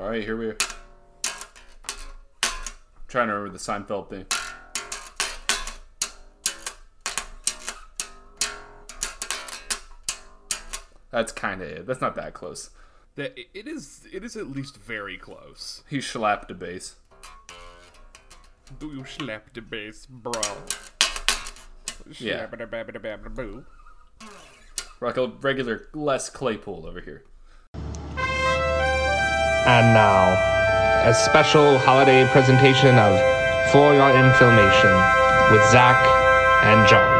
All right, here we are. I'm trying to remember the Seinfeld thing. That's kind of it. That's not that close. That it is. It is at least very close. He slapped a bass. Do you slap the bass, bro? Yeah. A regular Les Claypool over here. And now, a special holiday presentation of For Your Information with Zach and John.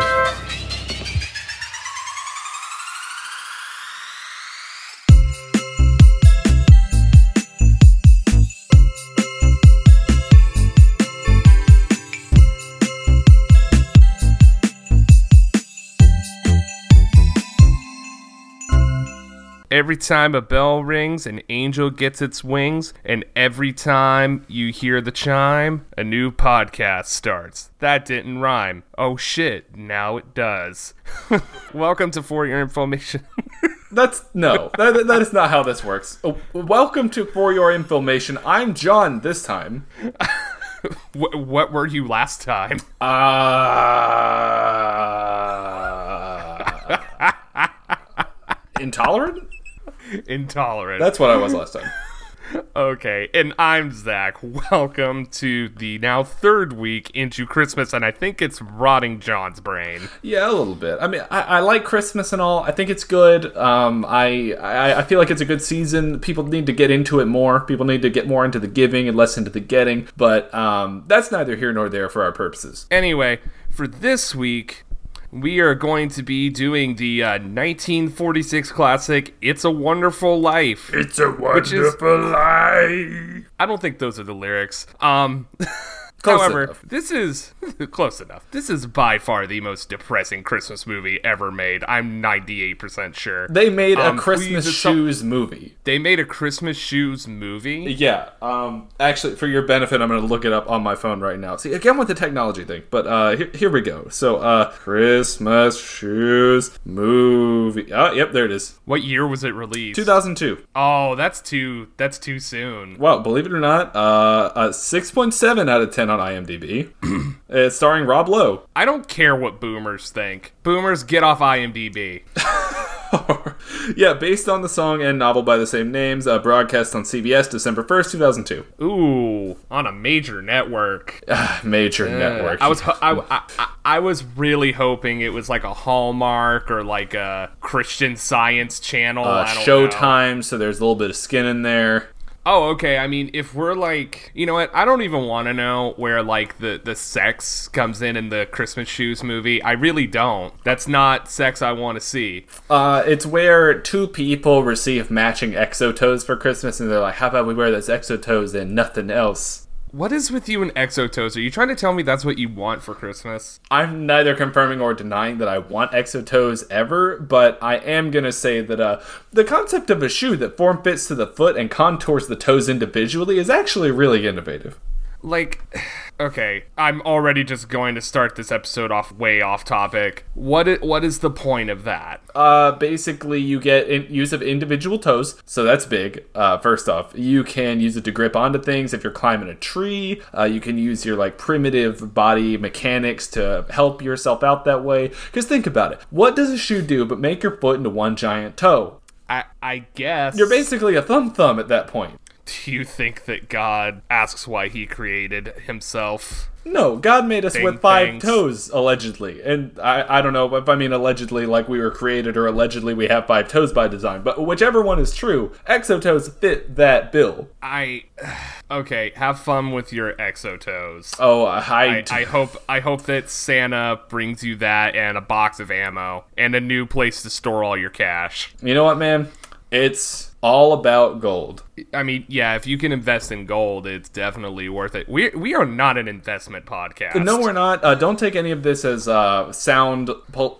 Every time a bell rings, an angel gets its wings, and every time you hear the chime, a new podcast starts. That didn't rhyme. Oh shit, now it does. Welcome to For Your Information. That's no, that, that is not how this works. Oh, welcome to For Your Information. I'm John this time. Wh- what were you last time? Uh, intolerant? Intolerant. That's what I was last time. Okay, and I'm Zach. Welcome to the now third week into Christmas, and I think it's rotting John's brain. Yeah, a little bit. I mean, I, I like Christmas and all. I think it's good. Um, I, I I feel like it's a good season. People need to get into it more. People need to get more into the giving and less into the getting. But um, that's neither here nor there for our purposes. Anyway, for this week, we are going to be doing the uh, 1946 classic "It's a Wonderful Life." It's a Which is- wonderful life. I don't think those are the lyrics. Um. Close However, enough. this is close enough. This is by far the most depressing Christmas movie ever made. I'm 98% sure. They made Um, a Christmas shoes movie. They made a Christmas shoes movie. Yeah. Um. Actually, for your benefit, I'm going to look it up on my phone right now. See, again with the technology thing. But uh, here, here we go. So, uh, Christmas shoes movie. Oh, yep, there it is. What year was it released? 2002. Oh, that's too that's too soon. Well, believe it or not, uh, a 6.7 out of 10 on IMDb. it's starring Rob Lowe. I don't care what boomers think. Boomers get off IMDb. yeah, based on the song and novel by the same names, uh, broadcast on CBS December 1st, 2002. Ooh, on a major network. Major network. I was ho- I, I, I, I was really hoping it was like a Hallmark or like a Christian Science channel. uh, I don't know. Showtime, so there's a little bit of skin in there. Oh, okay. I mean, if we're like, you know what? I don't even want to know where like the the sex comes in in the Christmas shoes movie. I really don't. That's not sex I want to see. Uh, it's where two people receive matching exotoes for Christmas, and they're like, "How about we wear those exotoes and nothing else?" What is with you and exotoes? Are you trying to tell me that's what you want for Christmas? I'm neither confirming or denying that I want exotoes ever, but I am gonna say that uh, the concept of a shoe that form fits to the foot and contours the toes individually is actually really innovative. Like, okay, I'm already just going to start this episode off way off topic. What i- what is the point of that? Uh, basically, you get in- use of individual toes, so that's big. Uh, first off, you can use it to grip onto things if you're climbing a tree. Uh, you can use your like primitive body mechanics to help yourself out that way. Because think about it, what does a shoe do but make your foot into one giant toe? I I guess You're basically a thumb thumb at that point. Do you think that God asks why he created himself? No, God made us with five things. toes, allegedly. And I, I don't know if I mean allegedly like we were created or allegedly we have five toes by design, but whichever one is true, exotoes fit that bill. I okay. Have fun with your exotoes. Oh, I, I, I hope I hope that Santa brings you that and a box of ammo and a new place to store all your cash. you know what, man? It's all about gold. I mean, yeah, if you can invest in gold, it's definitely worth it. We we are not an investment podcast. No, we're not. Uh, don't take any of this as uh, sound,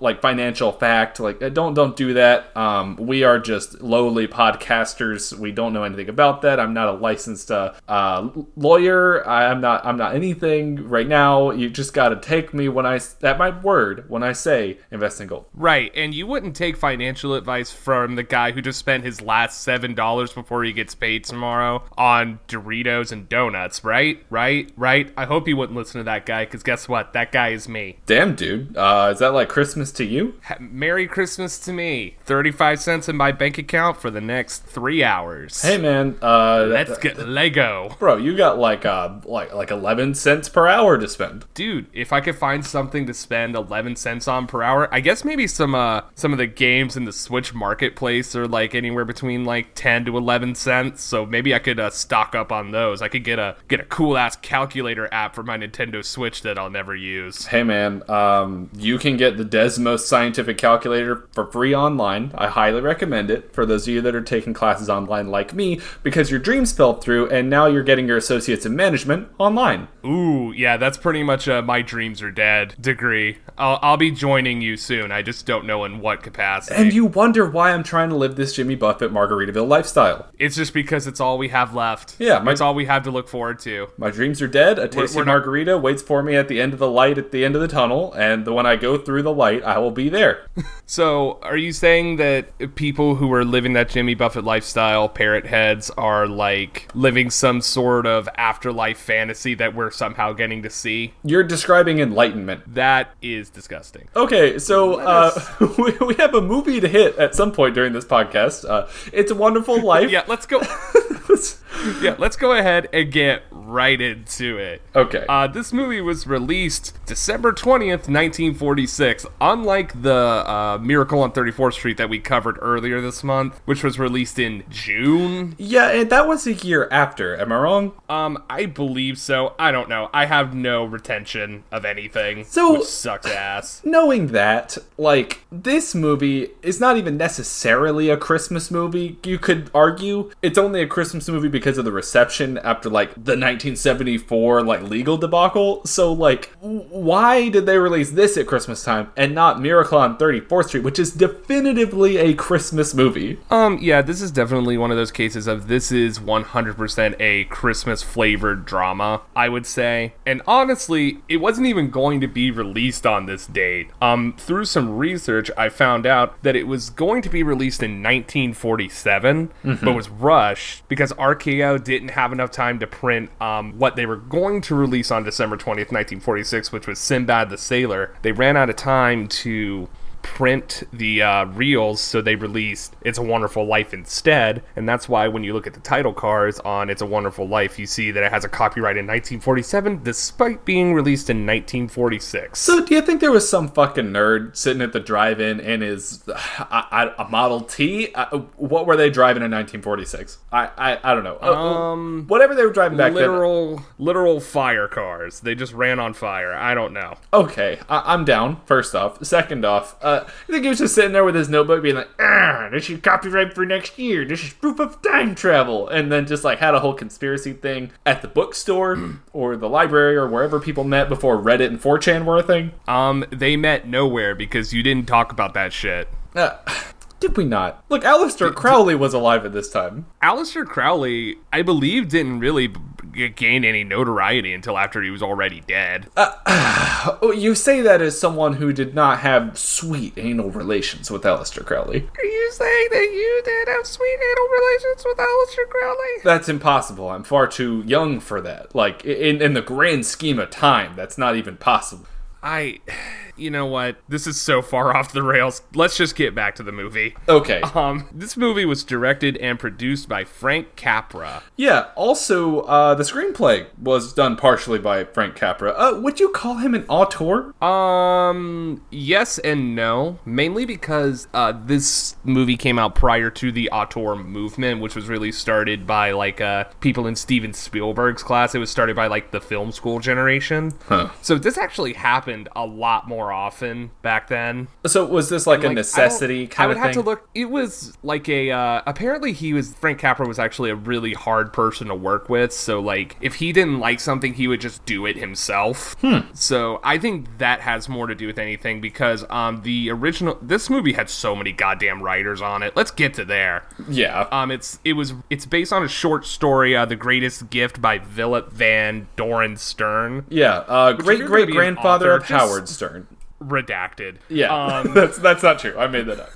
like financial fact. Like, uh, don't don't do that. Um, we are just lowly podcasters. We don't know anything about that. I'm not a licensed uh, uh, lawyer. I'm not. I'm not anything right now. You just got to take me when I at my word when I say invest in gold. Right, and you wouldn't take financial advice from the guy who just spent his last seven dollars before he gets paid tomorrow on Doritos and donuts. Right, right, right. I hope you wouldn't listen to that guy because guess what? That guy is me. Damn, dude. Uh, is that like Christmas to you? Ha- Merry Christmas to me. Thirty-five cents in my bank account for the next three hours. Hey, man. Uh, Let's get Lego. Bro, you got like uh like like eleven cents per hour to spend. dude if i could find something to spend 11 cents on per hour i guess maybe some uh some of the games in the switch marketplace are like anywhere between like 10 to 11 cents so maybe i could uh, stock up on those i could get a get a cool ass calculator app for my nintendo switch that i'll never use Hey, man. Um, you can get the Desmos Scientific Calculator for free online. I highly recommend it for those of you that are taking classes online like me because your dreams fell through and now you're getting your associates in management online. ooh yeah that's pretty much uh, my dreams are dead degree I'll, I'll be joining you soon i just don't know in what capacity And you wonder why I'm trying to live this Jimmy Buffett Margaritaville lifestyle. it's just because it's all we have left Yeah, my- it's all we have to look forward to My dreams are dead. A tasty we're not- margarita waits for me at the end of the light at the end of the tunnel, and the when I go through the light, I will be there. So, are you saying that people who are living that Jimmy Buffett lifestyle, parrot heads, are like living some sort of afterlife fantasy that we're somehow getting to see? You're describing enlightenment. That is disgusting. Okay, so uh, we, we have a movie to hit at some point during this podcast. Uh, it's a Wonderful Life. Yeah, let's go. yeah, let's go ahead and get right into it. Okay. Uh, this movie was released December 20th, 1946. Unlike the uh, Miracle on 34th Street that we covered earlier this month, which was released in June yeah, and that was a year after. Am I wrong? Um, I believe so. I don't know. I have no retention of anything. So- sucks ass. Knowing that, like, this movie is not even necessarily a Christmas movie, you could argue. It's only a Christmas movie because of the reception after, like, the 1974, like, legal debacle. So, like, why did they release this at Christmas time and not Miracle on 34th Street, which is definitively a Christmas movie? Um, yeah, this is definitely one of those cases of this is 100% a Christmas flavored drama, I would say. And honestly, it wasn't even going to be released on this date. Um, through some research, I found out that it was going to be released in 1947, but was rushed because Didn't have enough time to print um, what they were going to release on December 20th, 1946, which was Sinbad the Sailor. They ran out of time to print the uh, reels, so they released "It's a Wonderful Life" instead, and that's why when you look at the title cards on "It's a Wonderful Life," you see that it has a copyright in 1947, despite being released in 1946. So, do you think there was some fucking nerd sitting at the drive-in in his a, a Model T? Uh, what were they driving in 1946? I I, I don't know. Uh, Um, whatever they were driving back literal, literal fire cars. They just ran on fire. I don't know. Okay, I, I'm down. First off, second off, uh, I think he was just sitting there with his notebook, being like, "Ah, "This is copyright for next year. This is proof of time travel," and then just like had a whole conspiracy thing at the bookstore or the library or wherever people met before Reddit and 4chan were a thing. Um, they met nowhere because you didn't talk about that shit. Uh, did we not? Look, Aleister Crowley was alive at this time. Aleister Crowley, I believe, didn't really gain any notoriety until after he was already dead. Uh, oh, you say that as someone who did not have sweet anal relations with Aleister Crowley. Are you saying that you did have sweet anal relations with Aleister Crowley? That's impossible. I'm far too young for that. Like, in, in the grand scheme of time, that's not even possible. I, you know what? This is so far off the rails. Let's just get back to the movie. Okay. Um, this movie was directed and produced by Frank Capra. Yeah, also, uh, the screenplay was done partially by Frank Capra. Uh, would you call him an auteur? Um, yes and no. Mainly because uh, this movie came out prior to the auteur movement, which was really started by like uh, people in Steven Spielberg's class. It was started by like the film school generation. Huh. So this actually happened a lot more often back then. So, was this like, Like, a I don't- necessity I would have thing? to look. It was like a. Uh, apparently, he was Frank Capra was actually a really hard person to work with. So like, if he didn't like something, he would just do it himself. Hmm. So I think that has more to do with anything because um the original this movie had so many goddamn writers on it. Let's get to there. yeah. Um, it's it was it's based on a short story, uh, "The Greatest Gift" by Philip Van Doren Stern. yeah. Uh, great great grandfather of just- Howard Stern. Redacted. Yeah. Um, that's, that's not true. I made that up.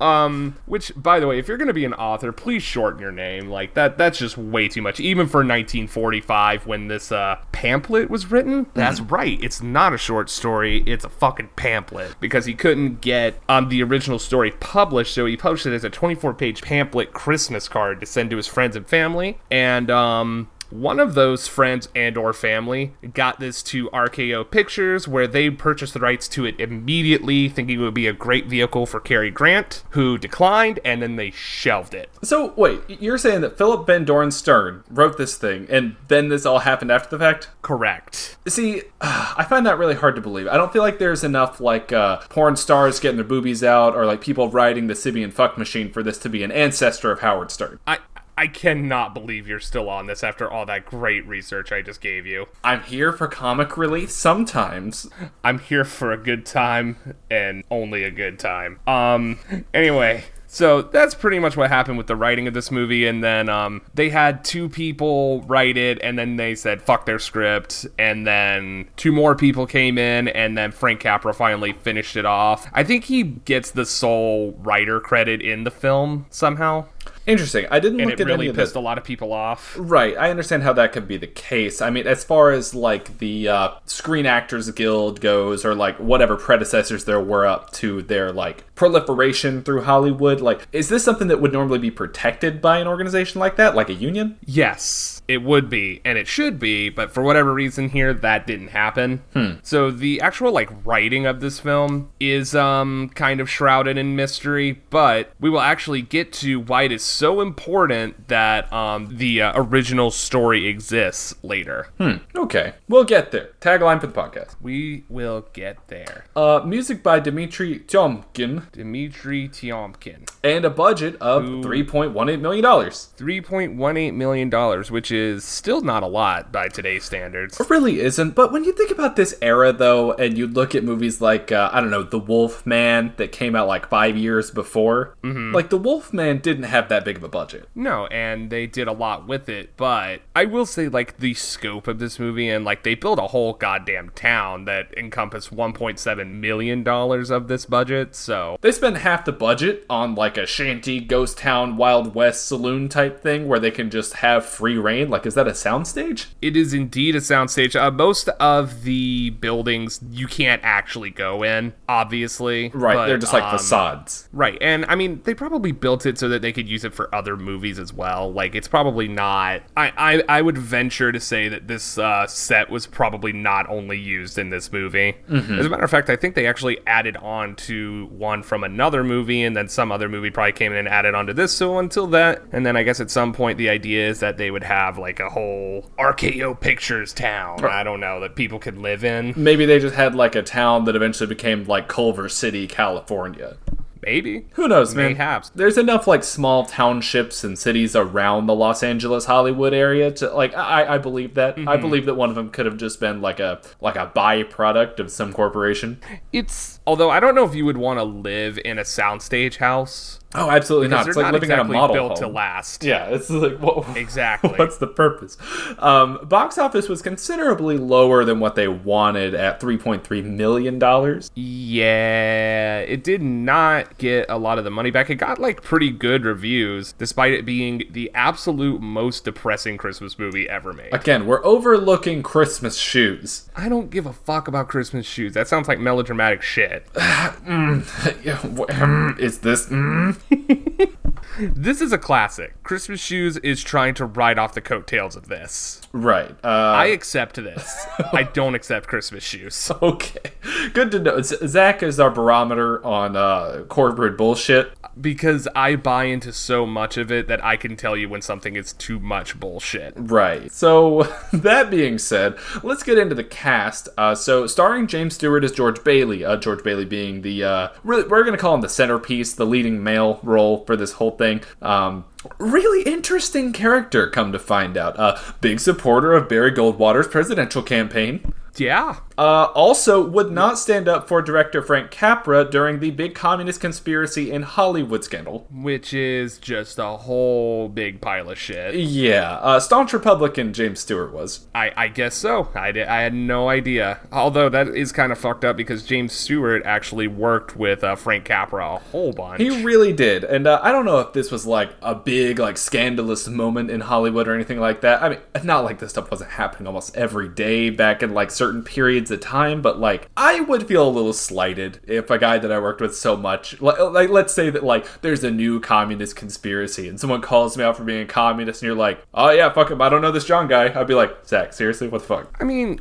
Um, which, by the way, if you're gonna be an author, please shorten your name. Like that, that's just way too much. Even for 1945, when this uh, pamphlet was written, that's right. It's not a short story. It's a fucking pamphlet because he couldn't get um the original story published, so he published it as a 24-page pamphlet Christmas card to send to his friends and family. And um, one of those friends and or family got this to RKO Pictures where they purchased the rights to it immediately thinking it would be a great vehicle for Cary Grant who declined and then they shelved it. So wait, you're saying that Philip Van Doren Stern wrote this thing, and then this all happened after the fact? Correct. See, I find that really hard to believe. I don't feel like there's enough like uh, porn stars getting their boobies out, or like people riding the Sybian fuck machine for this to be an ancestor of Howard Stern. I I cannot believe you're still on this after all that great research I just gave you. I'm here for comic relief sometimes. I'm here for a good time and only a good time. Um anyway, so that's pretty much what happened with the writing of this movie and then um they had two people write it and then they said fuck their script and then two more people came in and then Frank Capra finally finished it off. I think he gets the sole writer credit in the film somehow Interesting. I didn't and look it at really any of pissed this. a lot of people off. Right, I understand how that could be the case. I mean, as far as like the uh, Screen Actors Guild goes, or like whatever predecessors there were up to their like proliferation through Hollywood, like is this something that would normally be protected by an organization like that, like a union? Yes, it would be, and it should be, but for whatever reason here, that didn't happen. So the actual like writing of this film is um kind of shrouded in mystery, but we will actually get to why it is so important that um the uh, original story exists later. Okay, we'll get there. Tagline for the podcast. We will get there. Uh, music by Dmitry Tyomkin Dmitry Tiomkin. and a budget of $3.18 million. $3.18 million, which is still not a lot by today's standards. It really isn't. But when you think about this era, though, and you look at movies like, uh, I don't know, The Wolf Man that came out like five years before, like, The Wolf Man didn't have that big of a budget. No, and they did a lot with it, but I will say, like, the scope of this movie, and, like, they built a whole goddamn town that encompassed $1.7 million of this budget, so. They spent half the budget on like a shanty, ghost town, Wild West saloon type thing where they can just have free reign. Like, is that a soundstage? It is indeed a soundstage. Uh, most of the buildings you can't actually go in, obviously. Right, but, they're just like um, facades. Right, and I mean, they probably built it so that they could use it for other movies as well. Like, it's probably not. I I, I would venture to say that this uh, set was probably not only used in this movie. As a matter of fact, I think they actually added on to one from another movie, and then some other movie probably came in and added onto this. So until that, and then I guess at some point the idea is that they would have like a whole RKO Pictures town. I don't know that people could live in. Maybe they just had like a town that eventually became like Culver City, California. Maybe. Who knows, man? Mayhaps. There's enough like small townships and cities around the Los Angeles Hollywood area to like I, I believe that. I mm-hmm. believe that one of them could have just been like a like a byproduct of some corporation. It's although I don't know if you would want to live in a soundstage house. Oh, absolutely not. It's like not living exactly in a model built home. to last. Yeah, it's like what, Exactly. What's the purpose? Um, box office was considerably lower than what they wanted at three point three million dollars. Yeah, it did not get a lot of the money back. It got like pretty good reviews, despite it being the absolute most depressing Christmas movie ever made. Again, we're overlooking Christmas shoes. I don't give a fuck about Christmas shoes. That sounds like melodramatic shit. Is this? mm? This is a classic. Christmas Shoes is trying to ride off the coattails of this. Right. Uh, I accept this. I don't accept Christmas Shoes. Okay, good to know. Zach is our barometer on uh, corporate bullshit. Because I buy into so much of it that I can tell you when something is too much bullshit. Right. So that being said, let's get into the cast. Uh, so starring James Stewart as George Bailey. Uh, George Bailey being the uh, really we're gonna call him the centerpiece, the leading male role for this whole thing. Um, really interesting character, come to find out. Uh, big supporter of Barry Goldwater's presidential campaign. Yeah. Uh, also, would not stand up for director Frank Capra during the big communist conspiracy in Hollywood scandal. Which is just a whole big pile of shit. Yeah, uh, staunch Republican James Stewart was. I, I guess so. I, I had no idea. Although that is kind of fucked up because James Stewart actually worked with uh, Frank Capra a whole bunch. He really did, and uh, I don't know if this was like a big, like, scandalous moment in Hollywood or anything like that. I mean, not like this stuff wasn't happening almost every day back in like certain periods of time, but like, I would feel a little slighted if a guy that I worked with so much, like, like let's say that like there's a new communist conspiracy, and someone calls me out for being a communist, and you're like, oh yeah, fuck him, I don't know this John guy. I'd be like, Zach, seriously, what the fuck? I mean,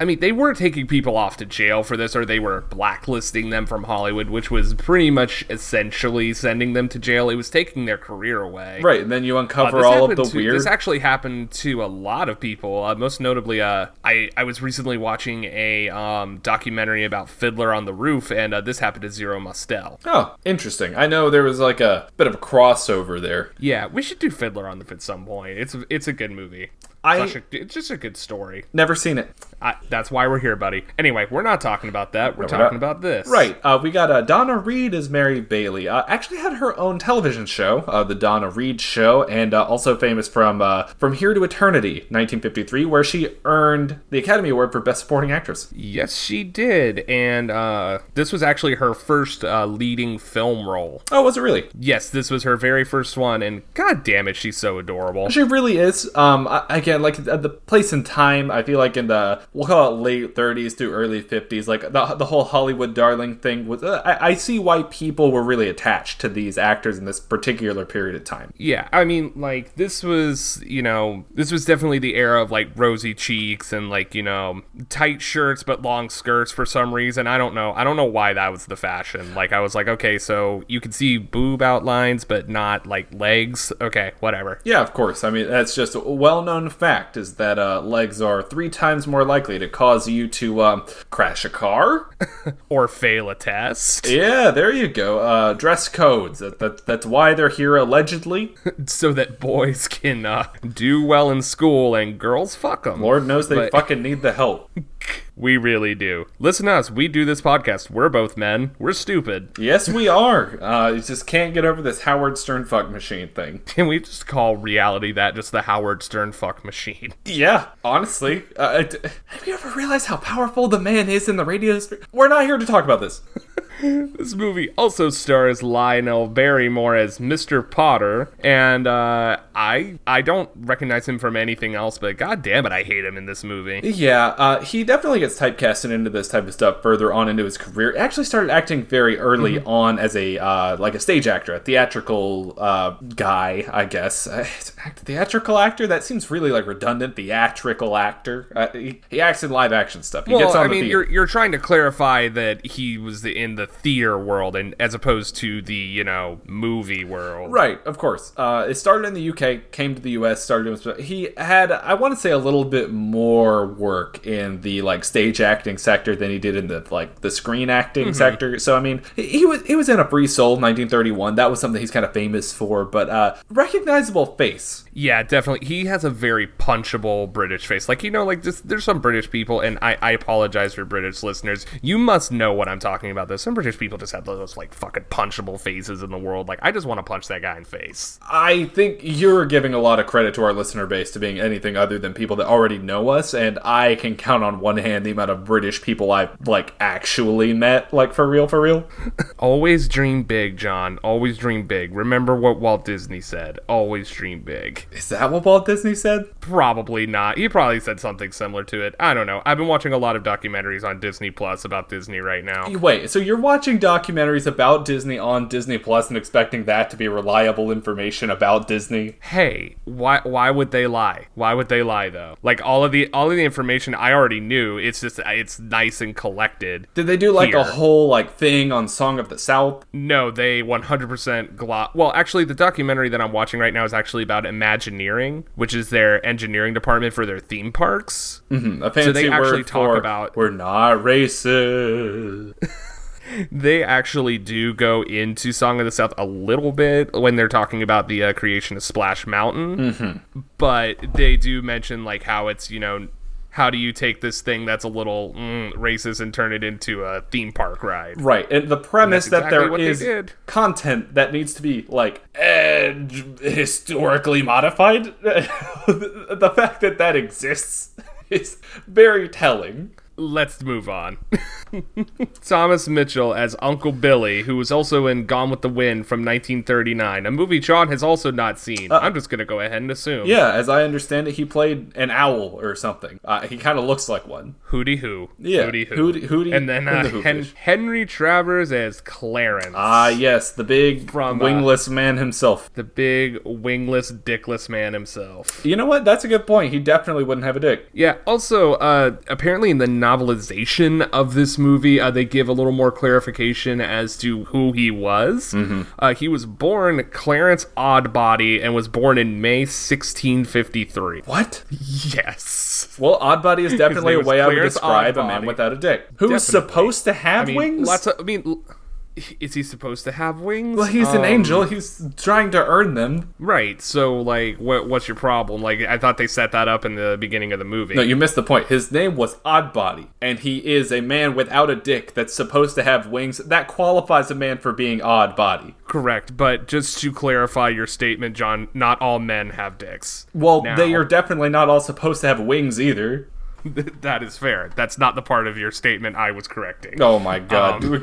I mean, they weren't taking people off to jail for this, or they were blacklisting them from Hollywood, which was pretty much essentially sending them to jail. It was taking their career away. Right, and then you Uh, uncover this all of the to- weird. This actually happened to a lot of people. Uh, most notably, uh, I I was recently watching a um, documentary about Fiddler on the Roof, and uh, this happened to Zero Mostel. Oh, interesting. I know there was like a bit of a crossover there. Yeah, we should do Fiddler on the Roof at some point. It's it's a good movie. I- Such a- it's just a good story. Never seen it. I, that's why we're here, buddy. Anyway, we're not talking about that. We're we're talking about this. Right. Uh, we got uh, Donna Reed as Mary Bailey. Uh, actually had her own television show, uh, the Donna Reed Show, and uh, also famous from uh, From Here to Eternity, 1953, where she earned the Academy Award for Best Supporting Actress. Yes, she did, and uh, this was actually her first uh, leading film role. Oh, was it really? Yes, this was her very first one, and god damn it, she's so adorable. She really is. Um, I, again, like the, the place and time, I feel like in the we'll call it late 30s to early 50s, like the, the whole Hollywood darling thing was. Uh, I, I see why people were really attached to these actors in this particular period of time. Yeah, I mean, like this was, you know, this was definitely the era of like rosy cheeks and like you know tight shirts but long skirts for some reason. I don't know. I don't know why that was the fashion. Like I was like, okay, so you can see boob outlines but not like legs. Okay, whatever. Yeah, of course. I mean, that's just well-known fact is that uh, legs are three times more likely to cause you to um, crash a car. Or fail a test yeah, there you go. Uh, dress codes. That, that, that's why they're here allegedly. so that boys can uh, do well in school and girls fuck them. Lord knows they But- fucking need the help. We really do. Listen to us. We do this podcast. We're both men. We're stupid. Yes, we are. Uh, you just can't get over this Howard Stern fuck machine thing. Can we just call reality that just the Howard Stern fuck machine? Yeah, honestly. Uh, have you ever realized how powerful the man is in the radio sphere? We're not here to talk about this. This movie also stars Lionel Barrymore as Mr. Potter, and uh, I I don't recognize him from anything else, but god damn it, I hate him in this movie. Yeah, uh, he definitely gets typecasted into this type of stuff further on into his career. He actually started acting very early on as a uh, like a stage actor, a theatrical uh, guy, I guess. Uh, act- theatrical actor? That seems really like redundant. Theatrical actor. Uh, he, he acts in live action stuff. He Well, gets on I the mean, you're you're trying to clarify that he was in the theater world, and as opposed to the you know movie world. Right, of course. Uh, it started in the UK, came to the US, started doing. He had, I want to say, a little bit more work in the like stage acting sector than he did in the like the screen acting sector. So I mean, he, he was he was in a Free Soul, 1931. That was something he's kind of famous for, but uh, recognizable face. Yeah, definitely. He has a very punchable British face. Like, you know, like, just, there's some British people, and I, I apologize for British listeners. You must know what I'm talking about, though. Some British people just have those, like, fucking punchable faces in the world. Like, I just want to punch that guy in face. I think you're giving a lot of credit to our listener base to being anything other than people that already know us, and I can count on one hand the amount of British people I've like actually met, like for real, for real. Always dream big, John. Always dream big. Remember what Walt Disney said. Always dream big. Is that what Walt Disney said? Probably not. He probably said something similar to it. I don't know. I've been watching a lot of documentaries on Disney Plus about Disney right now. Wait, so you're watching documentaries about Disney on Disney Plus and expecting that to be reliable information about Disney? hey why why would they lie why would they lie though like all of the all of the information i already knew it's just it's nice and collected Did they do like a whole like thing on Song of the South? no they 100% glo- well actually the documentary that i'm watching right now is actually about imagineering which is their engineering department for their theme parks. A fancy they actually talk for about- we're not racist. they actually do go into song of the south a little bit when they're talking about the uh, creation of splash mountain. But they do mention like how it's you know how do you take this thing that's a little mm, racist and turn it into a theme park ride? Right, and the premise And that's that there exactly is content that needs to be like eh, historically modified, the fact that that exists is very telling. Let's move on. Thomas Mitchell as Uncle Billy, who was also in Gone with the Wind from 1939, a movie John has also not seen. I'm just gonna go ahead and assume. Yeah, as I understand it, he played an owl or something. Uh, he kind of looks like one. Hootie Hoo. Yeah, Hootie Hoo. Hootie- Hootie and then uh, the Hen- Henry Travers as Clarence. Ah, yes, the big From, uh, wingless man himself. the big wingless, dickless man himself. You know what? That's a good point. He definitely wouldn't have a dick. Yeah. Also, uh, apparently in the novelization of this movie, uh, they give a little more clarification as to who he was. Mm-hmm. Uh, he was born Clarence Oddbody and was born in May 1653. What? Yes. Well, Oddbody is definitely a way I would describe a man without a dick. Who's Definitely. supposed to have I mean, wings? lots of. I mean. l- Is he supposed to have wings? well, he's an Um, angel. He's trying to earn them. right? So, like, what, what's your problem? Like, I thought they set that up in the beginning of the movie. No, you missed the point. His name was Oddbody, and he is a man without a dick that's supposed to have wings. That qualifies a man for being Oddbody. Correct, but just to clarify your statement, John, not all men have dicks. Well, Now- they are definitely not all supposed to have wings either. that is fair. That's not the part of your statement I was correcting. Oh my god. Um,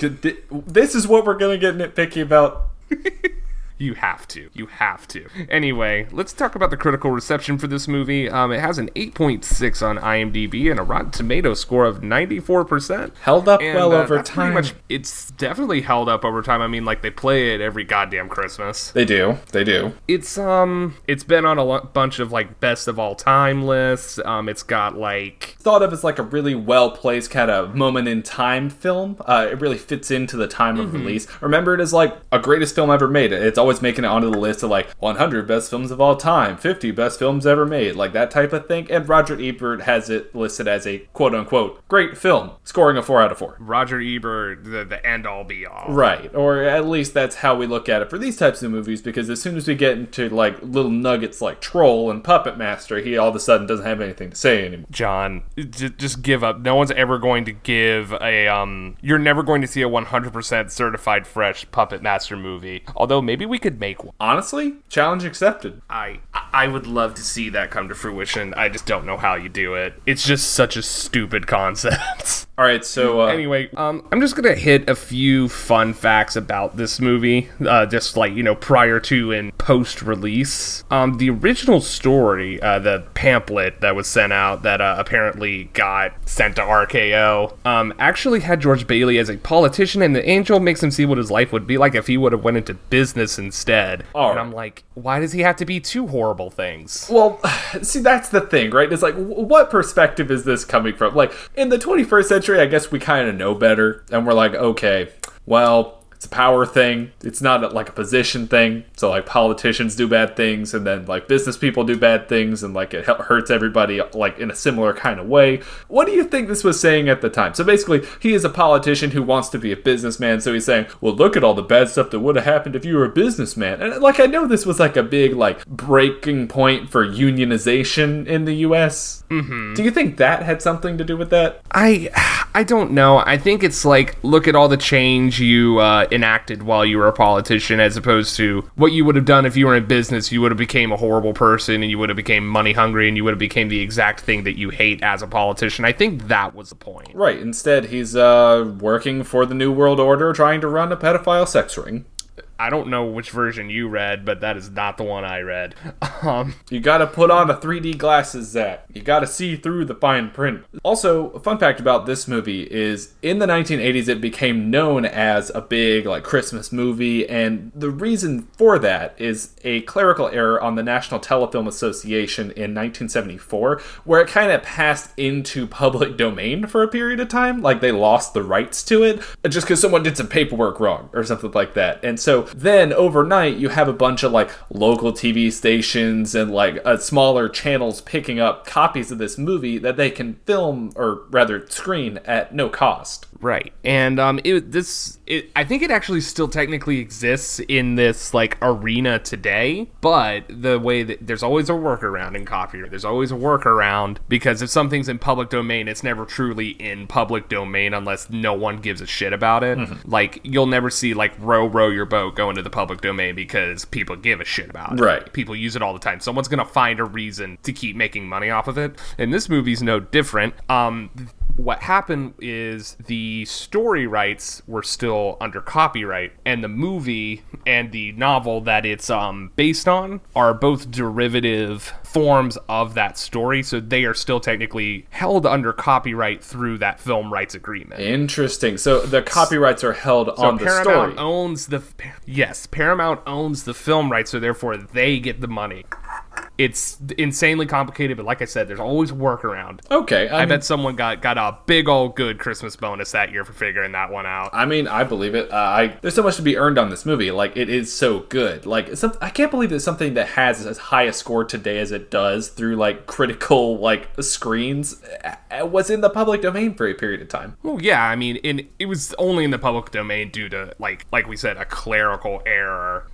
This is what we're gonna get nitpicky about. You have to. You have to. Anyway, let's talk about the critical reception for this movie. Um, it has an 8.6 on IMDb and a Rotten Tomato score of 94%. Held up And, well uh, over time. Much, it's definitely held up over time. I mean, like they play it every goddamn Christmas. They do. They do. It's um, it's been on a lo- bunch of like best of all time lists. Um, it's got like Thought of as like a really well placed kind of moment in time film. Uh, it really fits into the time Mm-hmm. of release. Remember it as like a greatest film ever made. It's always making it onto the list of like 100 best films of all time, 50 best films ever made, like that type of thing. And Roger Ebert has it listed as a quote unquote great film, scoring a 4 out of 4. Roger Ebert, the the end all be all. Right, or at least that's how we look at it for these types of movies. Because as soon as we get into like little nuggets like Troll and Puppet Master, he all of a sudden doesn't have anything to say anymore. John, j- just give up. No one's ever going to give a um. You're never going to see a 100% certified fresh Puppet Master movie. Although maybe we could make one. Honestly, challenge accepted. I I would love to see that come to fruition. I just don't know how you do it. It's just such a stupid concept. All right, so uh, anyway, um, I'm just gonna hit a few fun facts about this movie, uh, just like you know, prior to and post release. Um, the original story, uh, the pamphlet that was sent out that uh, apparently got sent to RKO, um, actually had George Bailey as a politician, and the angel makes him see what his life would be like if he would have went into business instead. All and right. I'm like, why does he have to be two horrible things? Well, see, that's the thing, right? It's like, what perspective is this coming from? Like, in the 21st century, I guess we kind of know better, and we're like, okay, well, it's a power thing. It's not like a position thing. So, like, politicians do bad things, and then, like, business people do bad things, and, like, it hu- hurts everybody, like, in a similar kind of way. What do you think this was saying at the time? So, basically, he is a politician who wants to be a businessman, so he's saying, well, look at all the bad stuff that would have happened if you were a businessman. And, like, I know this was, like, a big, like, breaking point for unionization in the US. Mm-hmm. Do you think that had something to do with that? I I don't know. I think it's like look at all the change you uh, enacted while you were a politician, as opposed to what you would have done if you were in business. You would have became a horrible person, and you would have became money hungry, and you would have became the exact thing that you hate as a politician. I think that was the point. Right. Instead, he's uh, working for the New World Order, trying to run a pedophile sex ring. I don't know which version you read, but that is not the one I read. Um, You gotta put on the 3D glasses, Zach. You gotta see through the fine print. Also, a fun fact about this movie is in the 1980s, it became known as a big, like, Christmas movie, and the reason for that is a clerical error on the National Telefilm Association in 1974, where it kind of passed into public domain for a period of time. Like, they lost the rights to it just because someone did some paperwork wrong or something like that. And so then overnight, you have a bunch of like local TV stations and like uh, smaller channels picking up copies of this movie that they can film or rather screen at no cost. Right, and um, it this it, I think it actually still technically exists in this like arena today, but the way that there's always a workaround in copyright. There's always a workaround because if something's in public domain, it's never truly in public domain unless no one gives a shit about it. Like you'll never see like row row your boat go into the public domain because people give a shit about it. Right. People use it all the time. Someone's gonna find a reason to keep making money off of it, and this movie's no different. Um, what happened is the story rights were still under copyright and the movie and the novel that it's um, based on are both derivative forms of that story so they are still technically held under copyright through that film rights agreement Interesting. So the copyrights are held on the Paramount story. owns the yes, Paramount owns the film rights, so therefore they get the money. It's insanely complicated, but like I said, there's always a workaround. Okay, I, I mean, bet someone got got a big old good Christmas bonus that year for figuring that one out. I mean, I believe it. Uh, I there's so much to be earned on this movie. Like it is so good. Like some, I can't believe that something that has as high a score today as it does through like critical like screens uh, was in the public domain for a period of time. Well, yeah, I mean, in it was only in the public domain due to like like we said, a clerical error.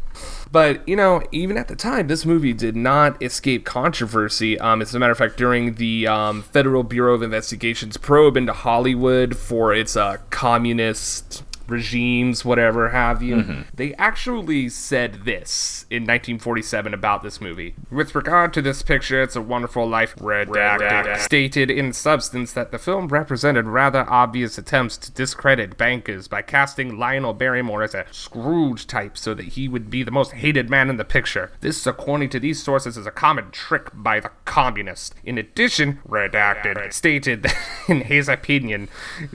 But you know, even at the time, this movie did not escape controversy. Um, as a matter of fact, during the um, Federal Bureau of Investigation's probe into Hollywood for its uh, communist regimes, whatever have you, mm-hmm. they actually said this in 1947 about this movie. With regard to this picture, it's a wonderful life redacted, stated in substance that the film represented rather obvious attempts to discredit bankers by casting Lionel Barrymore as a Scrooge type so that he would be the most hated man in the picture. This, according to these sources, is a common trick by the communists. In addition, redacted, stated that in his opinion,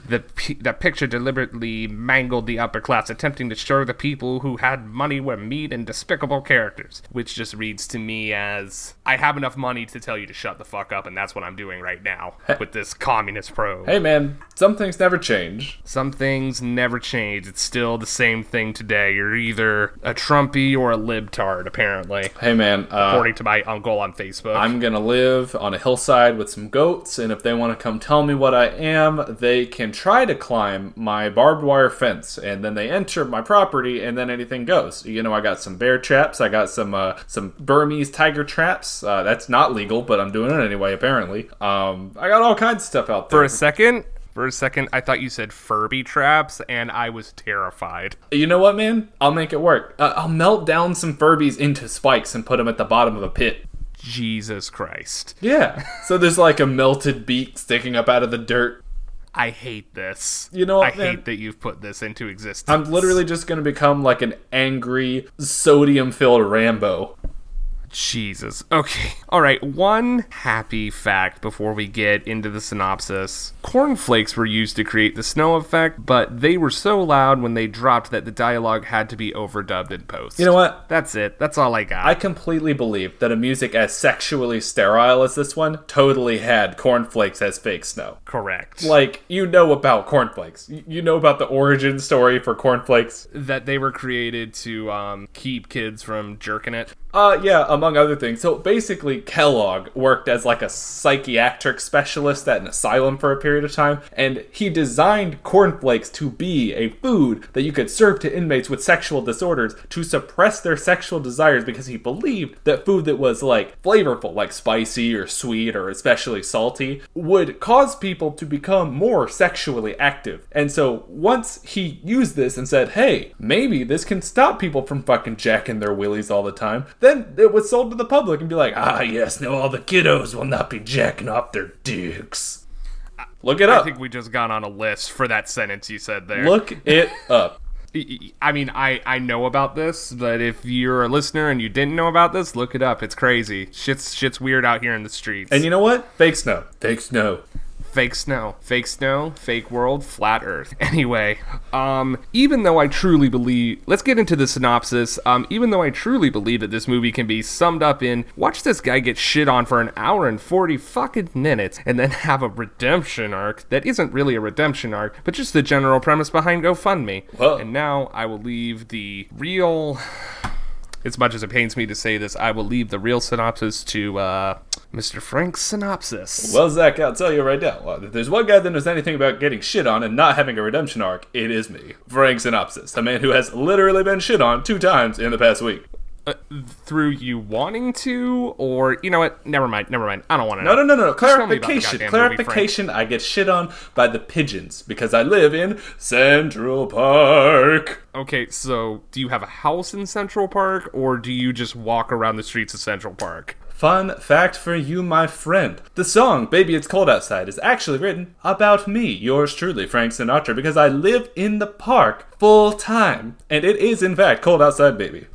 the, p- the picture deliberately mangled the upper class, attempting to show the people who had money were mean and despicable characters, which just reads to me as I have enough money to tell you to shut the fuck up, and that's what I'm doing right now with this communist probe. Hey man, some things never change. Some things never change. It's still the same thing today. You're either a Trumpy or a libtard, apparently, Hey man, uh, according to my uncle on Facebook. I'm gonna live on a hillside with some goats, and if they want to come tell me what I am, they can try to climb my barbed wire fence, and then they enter my property, and then anything goes. You know, I got some bear traps, I got some uh, some Burmese tiger traps. Uh, that's not legal, but I'm doing it anyway. Apparently, um, I got all kinds of stuff out there. For a second, for a second, I thought you said Furby traps, and I was terrified. You know what, man? I'll make it work. Uh, I'll melt down some Furbies into spikes and put them at the bottom of a pit. Jesus Christ. Yeah. so there's like a melted beak sticking up out of the dirt. I hate this. You know I man? hate that you've put this into existence. I'm literally just gonna become like an angry, sodium filled Rambo. Jesus. Okay. All right. One happy fact before we get into the synopsis. Cornflakes were used to create the snow effect, but they were so loud when they dropped that the dialogue had to be overdubbed in post. You know what? That's it. That's all I got. I completely believe that a music as sexually sterile as this one totally had cornflakes as fake snow. Correct. Like, you know about cornflakes. You know about the origin story for cornflakes. that they were created to um, keep kids from jerking it. Uh, yeah, among other things. So basically, Kellogg worked as like a psychiatric specialist at an asylum for a period of time, and he designed cornflakes to be a food that you could serve to inmates with sexual disorders to suppress their sexual desires because he believed that food that was like flavorful, like spicy or sweet or especially salty, would cause people to become more sexually active. And so once he used this and said, hey, maybe this can stop people from fucking jacking their willies all the time, then it was sold to the public and be like, ah, yes, now all the kiddos will not be jacking off their dicks. Look it up. I think we just got on a list for that sentence you said there. Look it up. I mean, I, I know about this, but if you're a listener and you didn't know about this, look it up. It's crazy. Shit's shit's weird out here in the streets. And you know what? Fake snow. Fake snow. Fake snow. Fake snow, fake world, flat earth. Anyway, um, even though I truly believe, let's get into the synopsis. Um, even though I truly believe that this movie can be summed up in watch this guy get shit on for an hour and 40 fucking minutes and then have a redemption arc that isn't really a redemption arc, but just the general premise behind GoFundMe. Whoa. And now I will leave the real as much as it pains me to say this, I will leave the real synopsis to uh, Mr. Frank's synopsis. Well, Zach, I'll tell you right now. uh, If there's one guy that knows anything about getting shit on and not having a redemption arc, it is me, Frank Synopsis, the man who has literally been shit on two times in the past week. Uh, through you wanting to, or you know what? Never mind. Never mind. I don't want to. No, no, no, no. tell me about the Clarification. movie, Clarification. I get shit on by the pigeons because I live in Central Park. Okay, so do you have a house in Central Park, or do you just walk around the streets of Central Park? Fun fact for you, my friend. The song Baby It's Cold Outside is actually written about me, yours truly, Frank Sinatra, because I live in the park full time. And it is, in fact, cold outside, baby.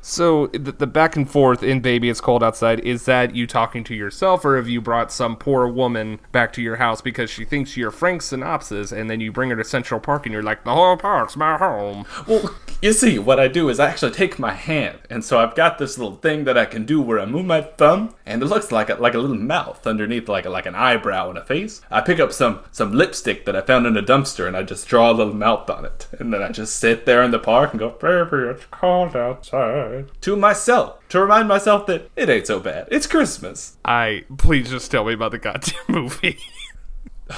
So the, the back and forth in "Baby It's Cold Outside" is that you talking to yourself, or have you brought some poor woman back to your house because she thinks you're Frank Synopsis, and then you bring her to Central Park and you're like, "The whole park's my home." Well, you see, what I do is I actually take my hand, and so I've got this little thing that I can do where I move my thumb, and it looks like a, like a little mouth underneath, like a, like an eyebrow and a face. I pick up some some lipstick that I found in a dumpster, and I just draw a little mouth on it, and then I just sit there in the park and go, "Baby, it's cold outside," to myself to remind myself that it ain't so bad. It's Christmas. I please just tell me about the goddamn movie.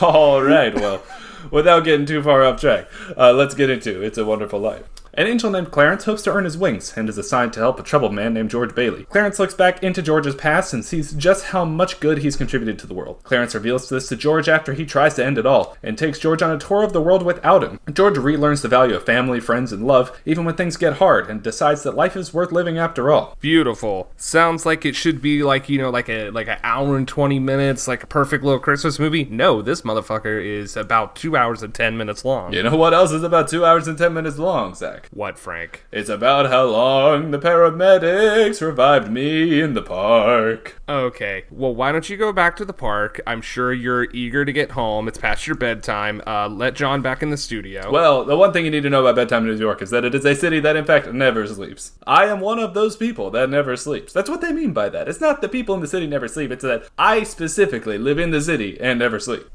All right, well, without getting too far off track, uh, let's get into It's a Wonderful Life. An angel named Clarence hopes to earn his wings and is assigned to help a troubled man named George Bailey. Clarence looks back into George's past and sees just how much good he's contributed to the world. Clarence reveals this to George after he tries to end it all and takes George on a tour of the world without him. George relearns the value of family, friends, and love even when things get hard and decides that life is worth living after all. Beautiful. Sounds like it should be like you know, like a like an hour and twenty minutes, like a perfect little Christmas movie. No, this motherfucker is about two hours and ten minutes long. You know what else is about 2 hours and 10 minutes long, Zach? What, Frank? It's about how long the paramedics revived me in the park. Okay. Well, why don't you go back to the park? I'm sure you're eager to get home. It's past your bedtime. Uh, let John back in the studio. Well, the one thing you need to know about bedtime in New York is that it is a city that, in fact, never sleeps. I am one of those people that never sleeps. That's what they mean by that. It's not that people in the city never sleep, it's that I specifically live in the city and never sleep.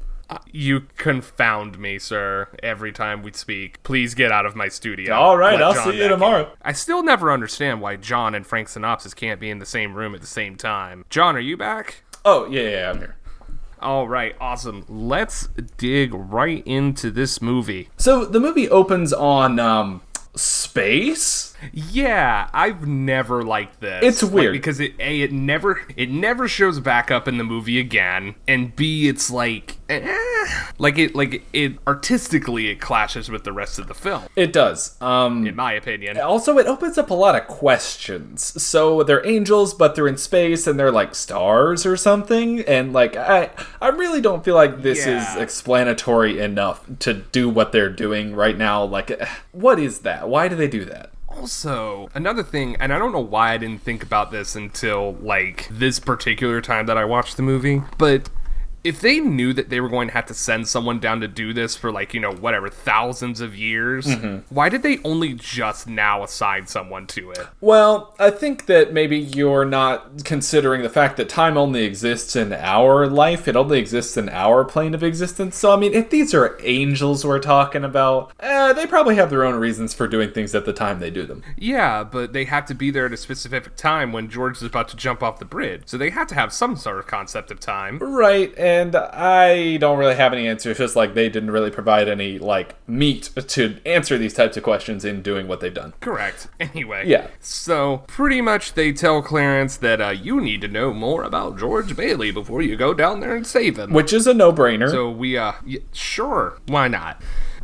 You confound me, sir, every time we speak. Please get out of my studio. All right, I'll John see you back in. tomorrow. I still never understand why John and Frank Synopsis can't be in the same room at the same time. John, are you back? Oh, yeah, yeah, yeah, I'm here. All right, awesome. Let's dig right into this movie. So the movie opens on, um, space? Yeah, I've never liked this. It's Like, weird. because it a it never it never shows back up in the movie again, and b it's like eh, like it like it artistically it clashes with the rest of the film, It does. Um, in my opinion. Also, it opens up a lot of questions. So they're angels, but they're in space and they're like stars or something. And like, I, I really don't feel like this Yeah. is explanatory enough to do what they're doing right now. Like, eh, what is that? Why do they do that? Also, another thing, and I don't know why I didn't think about this until like this particular time that I watched the movie, but if they knew that they were going to have to send someone down to do this for like, you know, whatever, thousands of years, why did they only just now assign someone to it? Well, I think that maybe you're not considering the fact that time only exists in our life. It only exists in our plane of existence. So, I mean, if these are angels we're talking about, eh, they probably have their own reasons for doing things at the time they do them. Yeah, but they have to be there at a specific time when George is about to jump off the bridge. So they have to have some sort of concept of time. Right, and I don't really have any answers, just like they didn't really provide any, like, meat to answer these types of questions in doing what they've done. Correct. Anyway. Yeah. So, pretty much they tell Clarence that uh, you need to know more about George Bailey before you go down there and save him. Which is a no brainer. So we, uh, y- sure, why not?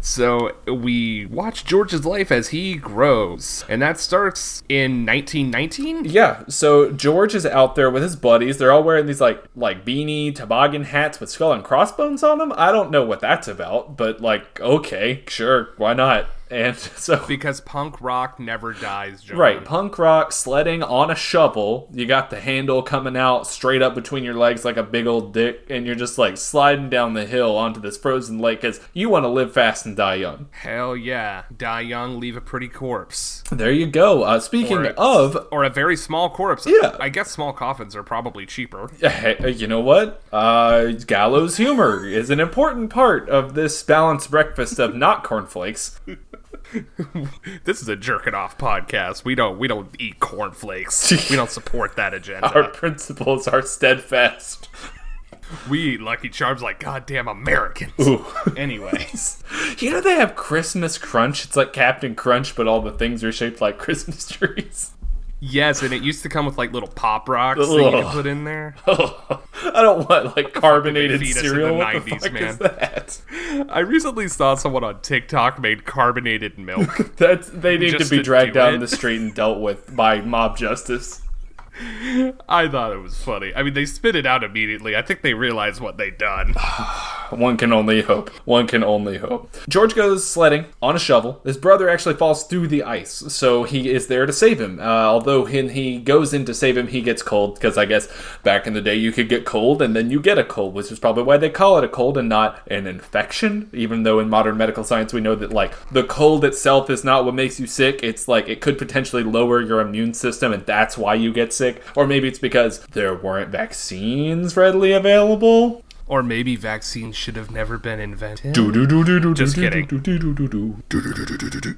So we watch George's life as he grows, and that starts in 1919. yeah, so George is out there with his buddies. They're all wearing these, like, like beanie, toboggan hats with skull and crossbones on them. I don't know what that's about, but, like, okay, sure, why not? And so Because punk rock never dies, John. Right, punk rock sledding on a shovel. You got the handle coming out straight up between your legs like a big old dick, and you're just like sliding down the hill onto this frozen lake because you want to live fast and die young. Hell yeah. Die young, leave a pretty corpse. There you go. Uh, speaking Or- of, Or a very small corpse. Yeah. I guess small coffins are probably cheaper. you know what? Uh, gallows humor is an important part of this balanced breakfast of not cornflakes. This is a jerking off podcast. We don't we don't eat cornflakes. we don't support that agenda. Our principles are steadfast. we eat Lucky Charms like goddamn Americans. Anyway, You know they have Christmas Crunch. It's like Captain Crunch, but all the things are shaped like Christmas trees. Yes, and it used to come with like little pop rocks that you could put in there. I don't want like carbonated feed us in cereal. the what the 90s, fuck man. is that? I recently saw someone on TikTok made carbonated milk. That's they need to be dragged do down it. the street and dealt with by mob justice. I thought it was funny. I mean, they spit it out immediately. I think they realize what they'd done. One can only hope. One can only hope. George goes sledding on a shovel. His brother actually falls through the ice, so he is there to save him. Uh, although when he goes in to save him, he gets cold because I guess back in the day you could get cold and then you get a cold, which is probably why they call it a cold and not an infection. Even though in modern medical science we know that like the cold itself is not what makes you sick. It's like it could potentially lower your immune system, and that's why you get sick. Or maybe it's because there weren't vaccines readily available. Or maybe vaccines should have never been invented. Just kidding. kidding.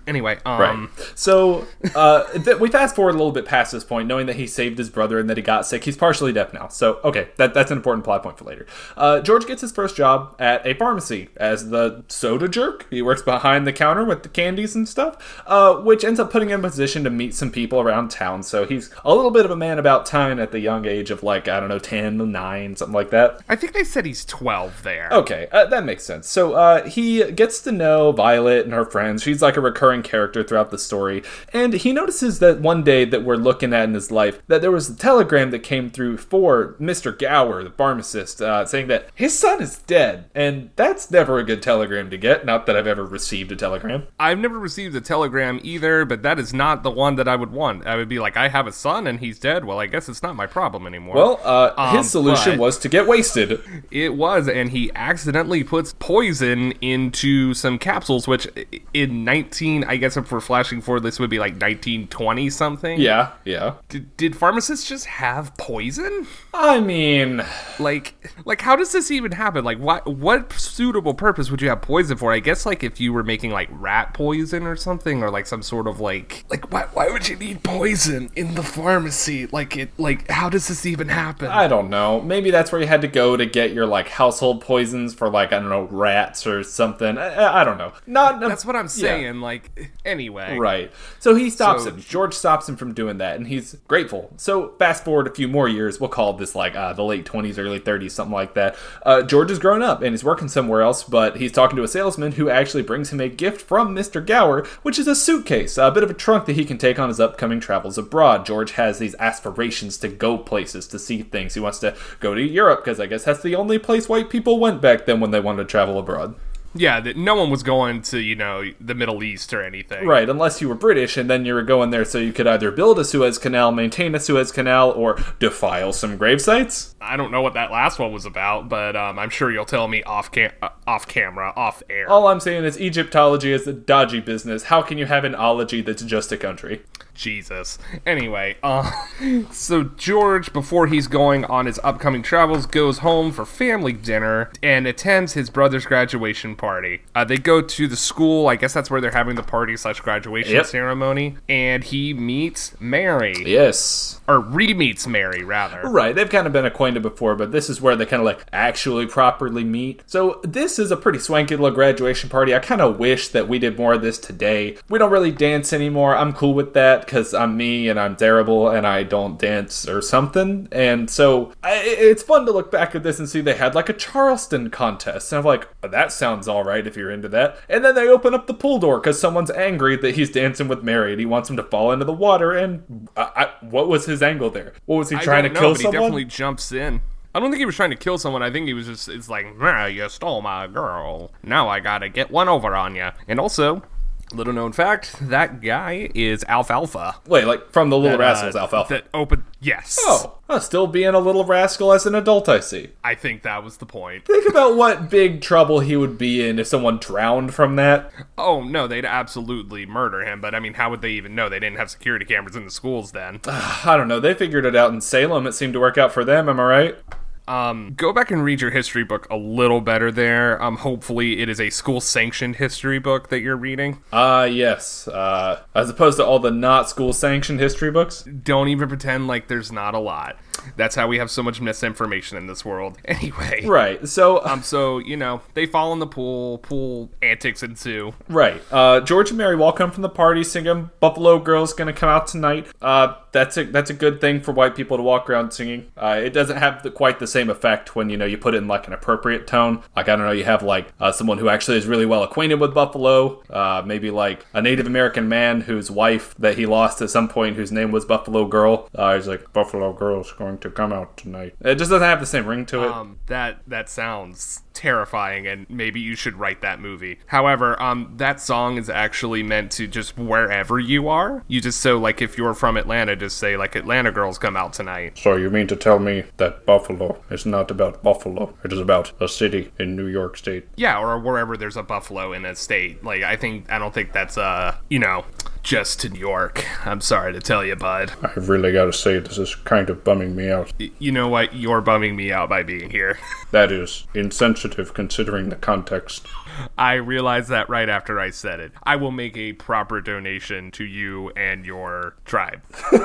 Anyway, um, Right. So uh, th- we fast forward a little bit past this point, knowing that he saved his brother and that he got sick. He's partially deaf now. So okay, that, that's an important plot point for later. Uh, George gets his first job at a pharmacy as the soda jerk. He works behind the counter with the candies and stuff, uh, which ends up putting him in a position to meet some people around town. So he's a little bit of a man about town at the young age of like I don't know, 10, 9, something like that. I think they said he's 12 there. Okay, uh, that makes sense. So uh, he gets to know Violet and her friends. She's like a recurring character throughout the story, and he notices that one day that we're looking at in his life that there was a telegram that came through for Mister Gower, the pharmacist, uh, saying that his son is dead, and that's never a good telegram to get. Not that I've ever received a telegram. I've never received a telegram either, but that is not the one that I would want. I would be like, I have a son and he's dead. Well, I guess it's not my problem anymore. Well, uh, Um, his solution was to get wasted. It was, and he accidentally puts poison into some capsules, which in 19, I guess if we're flashing forward, this would be like 1920 something. Yeah, yeah. Did, did pharmacists just have poison? I mean, Like, like how does this even happen? Like, what what suitable purpose would you have poison for? I guess like if you were making like rat poison or something, or like some sort of like like why why would you need poison in the pharmacy? Like it like how does this even happen? I don't know. Maybe that's where you had to go to get your like household poisons for like I don't know rats or something. I- I, don't know. Not That's what I'm yeah. saying. Like anyway, Right. So he stops So- him. George stops him from doing that, and he's grateful. So fast forward a few more years, we'll call this like uh, the late 20s, early 30s, something like that. Uh, George has grown up and he's working somewhere else, but he's talking to a salesman who actually brings him a gift from Mr. Gower, which is a suitcase, a bit of a trunk that he can take on his upcoming travels abroad. George has these aspirations to go places, to see things. He wants to go to Europe because I guess that's the only place white people went back then when they wanted to travel abroad. Yeah, that no one was going to you know the Middle East or anything. Right, unless you were British and then you were going there so you could either build a Suez Canal, maintain a Suez Canal, or defile some grave sites. I don't know what that last one was about, but um, I'm sure you'll tell me off cam- uh, off camera, off air. All I'm saying is Egyptology is a dodgy business. How can you have an ology that's just a country? Jesus. Anyway, uh, so George, before he's going on his upcoming travels, goes home for family dinner and attends his brother's graduation party. Uh, they go to the school. I guess that's where they're having the party slash graduation Yep. ceremony, and he meets Mary, Yes. or re-meets Mary rather. Right, they've kind of been acquainted before, but this is where they kind of like actually properly meet. So, this is a pretty swanky little graduation party. I kind of wish that we did more of this today. We don't really dance anymore. I'm cool with that because I'm me and I'm terrible and I don't dance or something. And so, I, it's fun to look back at this and see they had like a Charleston contest. And I'm like, oh, that sounds all right if you're into that. And then they open up the pool door because someone's angry that he's dancing with Mary and he wants him to fall into the water. And I, I, what was his angle there? What was he trying to know, kill but someone? he definitely jumps in. I don't think he was trying to kill someone. I think he was just, it's like, you stole my girl. Now I gotta get one over on you. And also, Little known fact, that guy is Alfalfa. Wait, like from the Little That, uh, Rascals Alfalfa. That open. Yes. oh, oh, still being a little rascal as an adult, I see. I think that was the point. Think about what big trouble he would be in if someone drowned from that. Oh no, they'd absolutely murder him. But I mean, how would they even know? They didn't have security cameras in the schools then. I don't know. They figured it out in Salem. It seemed to work out for them. Am I right? Um, go back and read your history book a little better there. Um, hopefully it is a school sanctioned history book that you're reading. Ah, yes. Uh, as opposed to all the not school sanctioned history books. Don't even pretend like there's not a lot. That's how we have so much misinformation in this world. Anyway. Right. So, Um, so you know, they fall in the pool. Pool antics ensue. right. Uh, George and Mary walk home from the party singing "Buffalo Girl's Gonna Come Out Tonight." Uh, that's a that's a good thing for white people to walk around singing. Uh, it doesn't have the, quite the same effect when you know you put it in like an appropriate tone. Like I don't know, you have like uh, someone who actually is really well acquainted with Buffalo. Uh, maybe like a Native American man whose wife that he lost at some point, whose name was Buffalo Girl. Uh, he's like Buffalo Girl's going to come out tonight. It just doesn't have the same ring to it. Um, that that sounds terrifying, and maybe you should write that movie. However, um, that song is actually meant to just wherever you are. You just so like if you're from Atlanta, just say like Atlanta girls come out tonight. So you mean to tell me that Buffalo is not about Buffalo? It is about a city in New York State. Yeah, or wherever there's a buffalo in a state. Like I think I don't think that's uh you know just to New York. I'm sorry to tell you, bud. I've really got to say, this is kind of bumming me out. Y- You know what? You're bumming me out by being here. That is insensitive considering the context. I realized that right after I said it. I will make a proper donation to you and your tribe.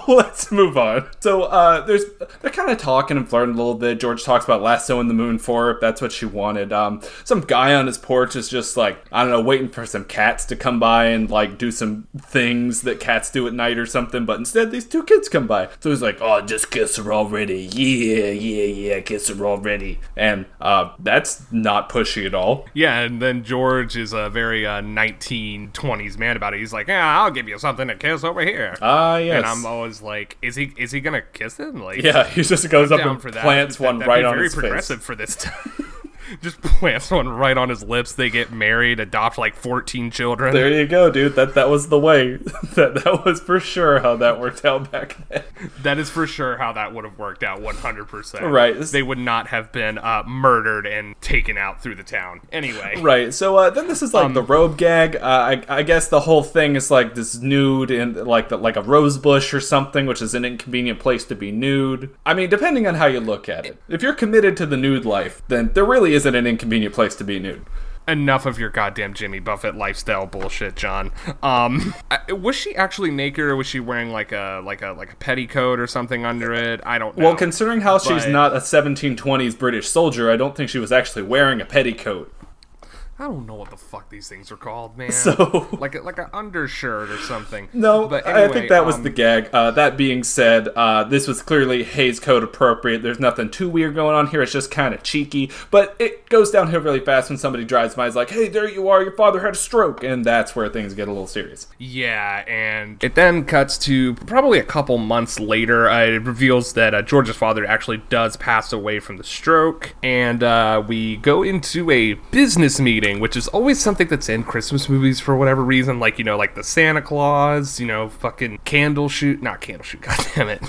Let's move on. So, uh, there's they're kind of talking and flirting a little bit. George talks about lassoing the moon for her. That's what she wanted. Um, some guy on his porch is just like I don't know, waiting for some cats to come by and like do some things that cats do at night or something. But instead, these two kids come by. So he's like, "Oh, just kiss her already. Yeah, yeah, yeah, kiss her already." And uh, that's not pushy at all. Yeah, and then George is a very uh, 1920s man about it. He's like, "Yeah, I'll give you something to kiss over here." Ah, yes. And I'm always like, "Is he is he gonna kiss him?" Like, yeah, he just goes up down and for that. plants That- one right on very his progressive face. for this time. Just plants one right on his lips. They get married, adopt like 14 children. There you go, dude. That that was the way. that that was for sure how that worked out back then. That is for sure how that would have worked out 100%. Right. They would not have been uh, murdered and taken out through the town. Anyway. Right. So uh, then this is like the robe gag. Uh, I, I guess the whole thing is like this nude in like the, like a rose bush or something, which is an inconvenient place to be nude. I mean, depending on how you look at it. If you're committed to the nude life, then there really isn't an inconvenient place to be nude. Enough of your goddamn Jimmy Buffett lifestyle bullshit, John. Um, was she actually naked or was she wearing like a like a like a petticoat or something under it? I don't know. Well, considering how she's not a 1720s British soldier, I don't think she was actually wearing a petticoat. I don't know what the fuck these things are called, man. So- like a, like an undershirt or something. No, but I think that was um, the gag. Uh, that being said, uh, this was clearly Hays Code appropriate. There's nothing too weird going on here. It's just kind of cheeky, but it goes downhill really fast when somebody drives by. It's like, "Hey, there you are. Your father had a stroke," and that's where things get a little serious. Yeah, and it then cuts to probably a couple months later. Uh, it reveals that uh, George's father actually does pass away from the stroke, and uh, we go into a business meeting, which is always something that's in Christmas movies for whatever reason. Like you know, like the Santa Claus, you know, fucking candle shoot, not candle shoot, god damn it,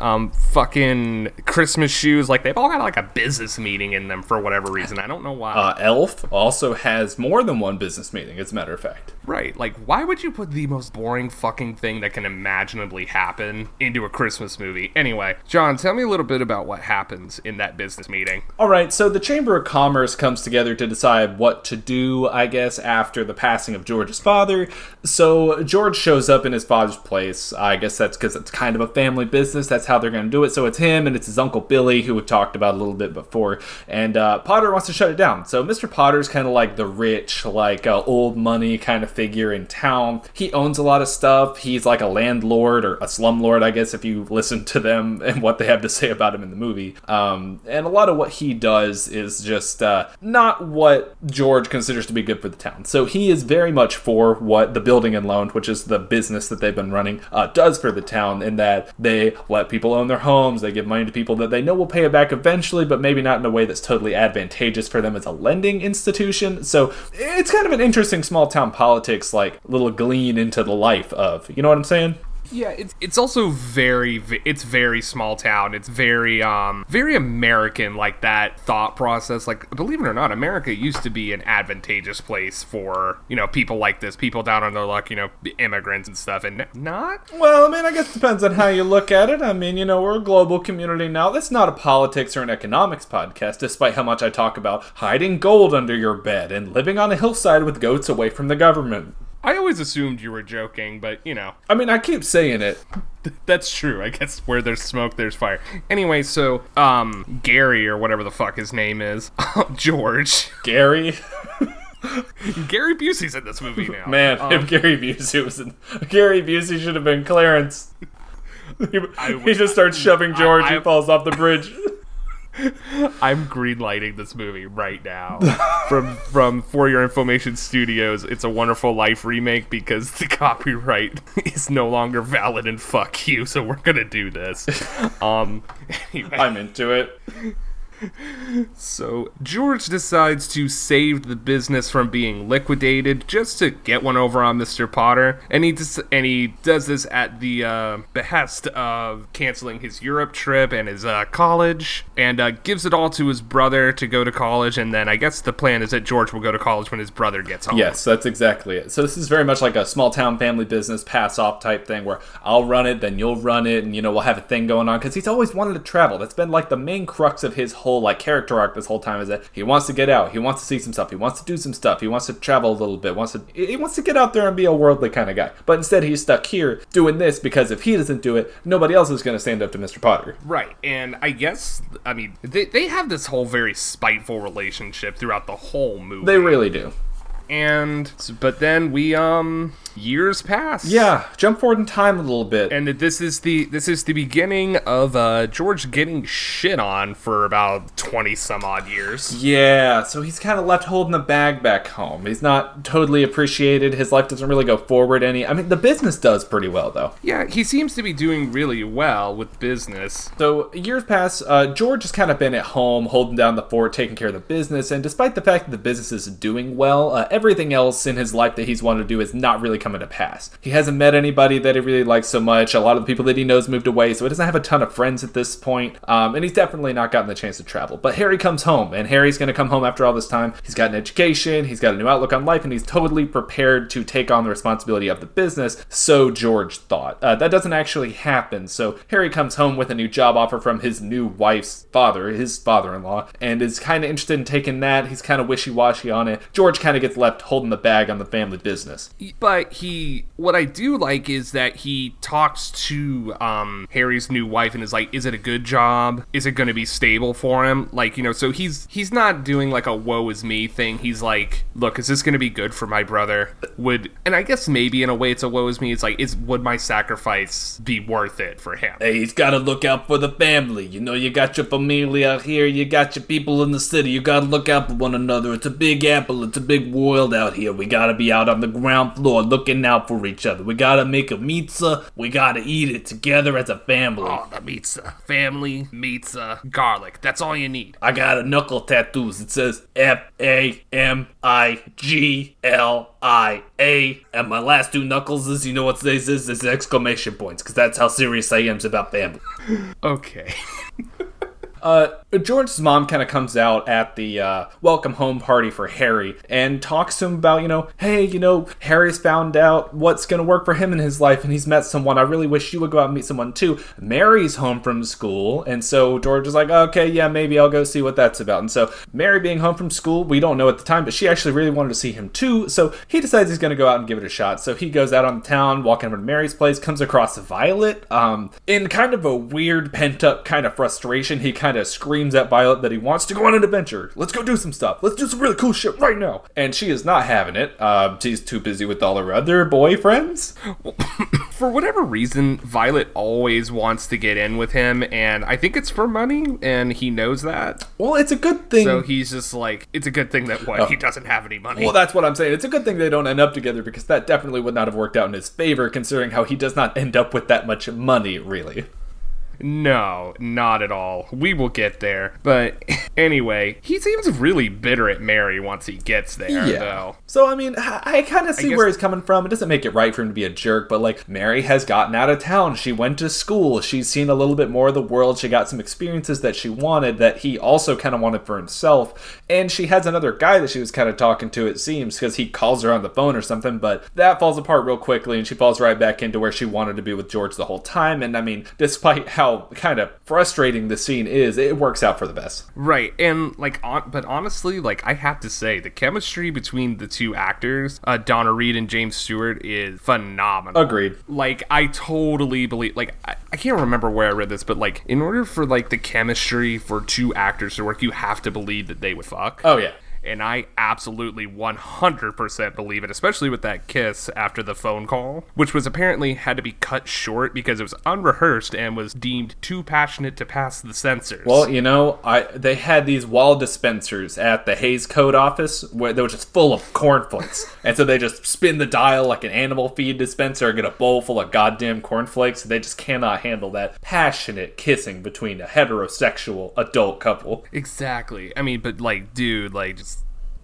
um, fucking Christmas shoes. Like they've all got like a business meeting in them for whatever reason. I don't know why. Uh, Elf also has more than one business meeting, as a matter of fact. Right. Like, why would you put the most boring fucking thing that can imaginably happen into a Christmas movie? Anyway, John, tell me a little bit about what happens in that business meeting. All right, so the Chamber of Commerce comes together to decide what to do, I guess, after the passing of George's father. So George shows up in his father's place. I guess that's because it's kind of a family business. That's how they're going to do it. So it's him and it's his uncle Billy, who we've talked about a little bit before. And uh, Potter wants to shut it down. So Mr. Potter's kind of like the rich, like uh, old money kind of figure in town. He owns a lot of stuff. He's like a landlord or a slumlord, I guess, if you listen to them and what they have to say about him in the movie. Um, and a lot of what he does is just uh, not what George George considers to be good for the town. So he is very much for what the building and loan, which is the business that they've been running, uh, does for the town. In that they let people own their homes, they give money to people that they know will pay it back eventually, but maybe not in a way that's totally advantageous for them as a lending institution. So it's kind of an interesting small town politics, like little glean into the life of. You know what I'm saying? Yeah, it's it's also very it's very small town. It's very um very American like that thought process. Like believe it or not, America used to be an advantageous place for, you know, people like this, people down on their luck, you know, immigrants and stuff and not Well, I mean, I guess it depends on how you look at it. I mean, you know, we're a global community now. That's not a politics or an economics podcast, despite how much I talk about hiding gold under your bed and living on a hillside with goats away from the government. I always assumed you were joking, but you know, I mean, I keep saying it. that's true. I guess where there's smoke, there's fire. Anyway, so um Gary or whatever the fuck his name is, George. Gary, Gary Busey's in this movie now. man, Um, if Gary Busey was in, Gary Busey should have been Clarence. He, he just starts shoving George. I- he falls off the bridge. I'm greenlighting this movie right now from from For Your Information Studios. It's a Wonderful Life remake because the copyright is no longer valid and fuck you. So we're gonna do this. Um, anyway. I'm into it. So George decides to save the business from being liquidated just to get one over on Mr. Potter, and he and he does this at the uh, behest of canceling his Europe trip and his uh, college, and uh, gives it all to his brother to go to college, and then I guess the plan is that George will go to college when his brother gets home. Yes, that's exactly it. So this is very much like a small town family business pass off type thing where I'll run it, then you'll run it, and you know we'll have a thing going on because he's always wanted to travel. That's been like the main crux of his whole like character arc this whole time is that he wants to get out, he wants to see some stuff, he wants to do some stuff, he wants to travel a little bit, wants to he wants to get out there and be a worldly kind of guy. But instead he's stuck here doing this because if he doesn't do it, nobody else is going to stand up to Mr. Potter. Right, and I guess I mean they they have this whole very spiteful relationship throughout the whole movie. They really do. And but then we um years pass. Yeah, jump forward in time a little bit. and this is the this is the beginning of uh George getting shit on for about 20 some odd years. Yeah, so he's kind of left holding the bag back home. He's not totally appreciated. His life doesn't really go forward any. I mean, the business does pretty well though. Yeah, he seems to be doing really well with business. So years pass. Uh, George has kind of been at home, holding down the fort, taking care of the business. And despite the fact that the business is doing well, uh, everything else in his life that he's wanted to do is not really coming to pass. He hasn't met anybody that he really likes so much. A lot of the people that he knows moved away, so he doesn't have a ton of friends at this point. Um, and he's definitely not gotten the chance to travel. But Harry comes home, and Harry's going to come home after all this time. He's got an education, he's got a new outlook on life, and he's totally prepared to take on the responsibility of the business. So George thought. Uh, that doesn't actually happen. So Harry comes home with a new job offer from his new wife's father, his father-in-law, and is kind of interested in taking that. He's kind of wishy-washy on it. George kind of gets left holding the bag on the family business. But he what I do like is that he talks to um Harry's new wife and is like is it a good job? Is it going to be stable for him? Like, you know, so he's he's not doing like a woe is me thing. He's like, look, is this going to be good for my brother? Would and I guess maybe in a way it's a woe is me. It's like is would my sacrifice be worth it for him? Hey, he's got to look out for the family. You know, you got your family out here, you got your people in the city. You got to look out for one another. It's a big apple, it's a big world out here. We got to be out on the ground floor looking out for each other. We got to make a pizza. We got to eat it together as a family. Oh, the pizza. Family, pizza, garlic. That's all you need. I got a knuckle tattoos. It says F A M I G L I A, and my last two knuckles is you know what this is? Is exclamation points, because that's how serious I am about family. Okay. Uh, George's mom kind of comes out at the uh, welcome home party for Harry and talks to him about, you know, hey, you know, Harry's found out what's going to work for him in his life and he's met someone. I really wish you would go out and meet someone too. Mary's home from school. And so George is like, okay, yeah, maybe I'll go see what that's about. And so Mary being home from school, we don't know at the time, but she actually really wanted to see him too. So he decides he's going to go out and give it a shot. So he goes out on the town, walking over to Mary's place, comes across Violet. Um, in kind of a weird pent up kind of frustration, he kind kind of screams at Violet that he wants to go on an adventure. Let's go do some stuff. Let's do some really cool shit right now. And she is not having it. Uh, she's too busy with all her other boyfriends. For whatever reason, Violet always wants to get in with him, and I think it's for money, and he knows that. Well, it's a good thing. So he's just like, it's a good thing that what he doesn't have any money. Well, that's what I'm saying. It's a good thing they don't end up together because that definitely would not have worked out in his favor, considering how he does not end up with that much money, really. No, not at all. We will get there. But anyway, he seems really bitter at Mary once he gets there, though. So I mean, I, I kind of see guess- where he's coming from. It doesn't make it right for him to be a jerk, but like Mary has gotten out of town. She went to school. She's seen a little bit more of the world. She got some experiences that she wanted that he also kind of wanted for himself. And she has another guy that she was kind of talking to. It seems because he calls her on the phone or something. But that falls apart real quickly, and she falls right back into where she wanted to be with George the whole time. And I mean, despite how kind of frustrating the scene is, it works out for the best. Right, and like, on, but honestly, like I have to say, the chemistry between the two actors, uh, Donna Reed and James Stewart, is phenomenal. Agreed. Like, I totally believe. Like, I, I can't remember where I read this, but like, in order for like the chemistry for two actors to work, you have to believe that they would fuck. Oh yeah. And I absolutely 100% believe it, especially with that kiss after the phone call, which was apparently had to be cut short because it was unrehearsed and was deemed too passionate to pass the censors. Well, you know, I they had these wall dispensers at the Hays Code office where they were just full of cornflakes, and so they just spin the dial like an animal feed dispenser and get a bowl full of goddamn cornflakes. They just cannot handle that passionate kissing between a heterosexual adult couple. exactly. I mean, but like, dude, like, just.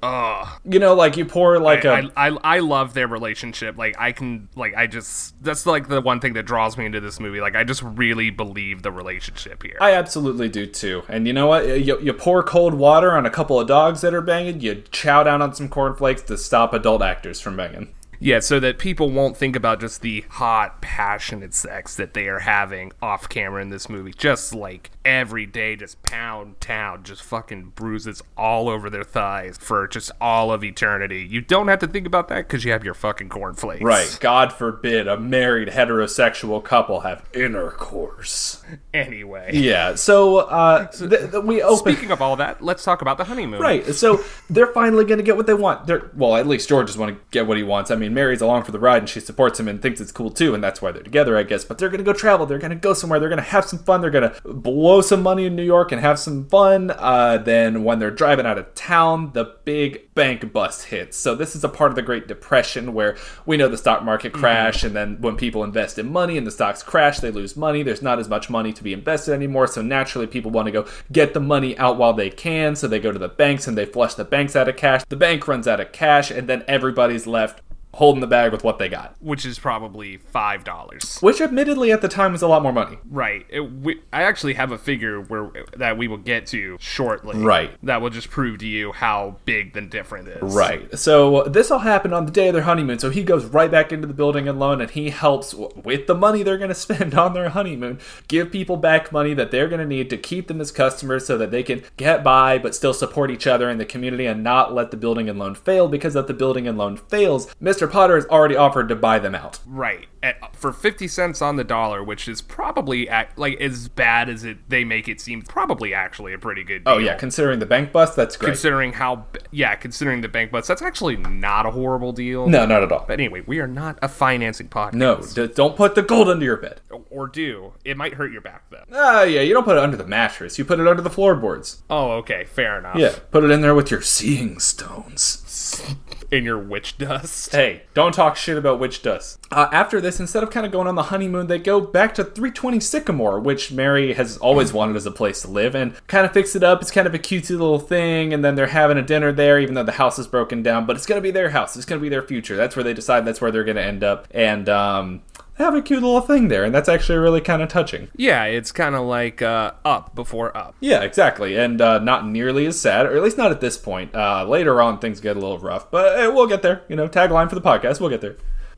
Oh, You know, like you pour like a I, I I love their relationship. Like I can like I just that's like the one thing that draws me into this movie. Like I just really believe the relationship here. I absolutely do too. And you know what? You, you pour cold water on a couple of dogs that are banging, you chow down on some cornflakes to stop adult actors from banging. Yeah, so that people won't think about just the hot, passionate sex that they are having off camera in this movie. Just like every day, just pound town, just fucking bruises all over their thighs for just all of eternity. You don't have to think about that because you have your fucking cornflakes. Right. God forbid a married heterosexual couple have intercourse. Anyway. Yeah. So, uh, th- th- we open. Speaking of all that, let's talk about the honeymoon. Right. So they're finally going to get what they want. They're well, at least George is going to get what he wants. I mean, Mary's along for the ride and she supports him and thinks it's cool too, and that's why they're together, I guess. But they're going to go travel. They're going to go somewhere. They're going to have some fun. They're going to blow some money in New York and have some fun. Uh, then when they're driving out of town, the big bank bust hits. So this is a part of the Great Depression where we know the stock market crash, and then when people invest in money and the stocks crash, they lose money. There's not as much money to be invested anymore. So naturally, people want to go get the money out while they can. So they go to the banks and they flush the banks out of cash. The bank runs out of cash, and then everybody's left holding the bag with what they got. Which is probably five dollars. Which, admittedly, at the time was a lot more money. Right. It, we, I actually have a figure where that we will get to shortly. Right. That will just prove to you how big the difference is. Right. So uh, this all happened on the day of their honeymoon. So he goes right back into the building and loan, and he helps with the money they're going to spend on their honeymoon, give people back money that they're going to need to keep them as customers, so that they can get by but still support each other in the community and not let the building and loan fail. Because if the building and loan fails, Mr. Potter has already offered to buy them out. Right. At, for 50 cents on the dollar, which is probably act, like as bad as it they make it seem, probably actually a pretty good deal. Oh yeah, considering the bank bust, that's great. Considering how, yeah, considering the bank bust, that's actually not a horrible deal. no, not at all. But anyway, we are not a financing podcast. No, d- don't put the gold under your bed. Or do. It might hurt your back, though. Ah, yeah, you don't put it under the mattress. You put it under the floorboards. Oh, okay. Fair enough. Yeah, put it in there with your seeing stones. In your witch dust. Hey, don't talk shit about witch dust. Uh, after this, instead of kind of going on the honeymoon, they go back to 320 Sycamore, which Mary has always wanted as a place to live, and kind of fix it up. It's kind of a cutesy little thing, and then they're having a dinner there, even though the house is broken down. But it's gonna be their house. It's gonna be their future. That's where they decide. That's where they're gonna end up, and um, have a cute little thing there, and that's actually really kind of touching. Yeah, it's kind of like uh, up before up. Yeah, exactly, and uh, not nearly as sad, or at least not at this point. Uh, later on, things get a little rough, but uh, we'll get there. You know, tagline for the podcast, we'll get there.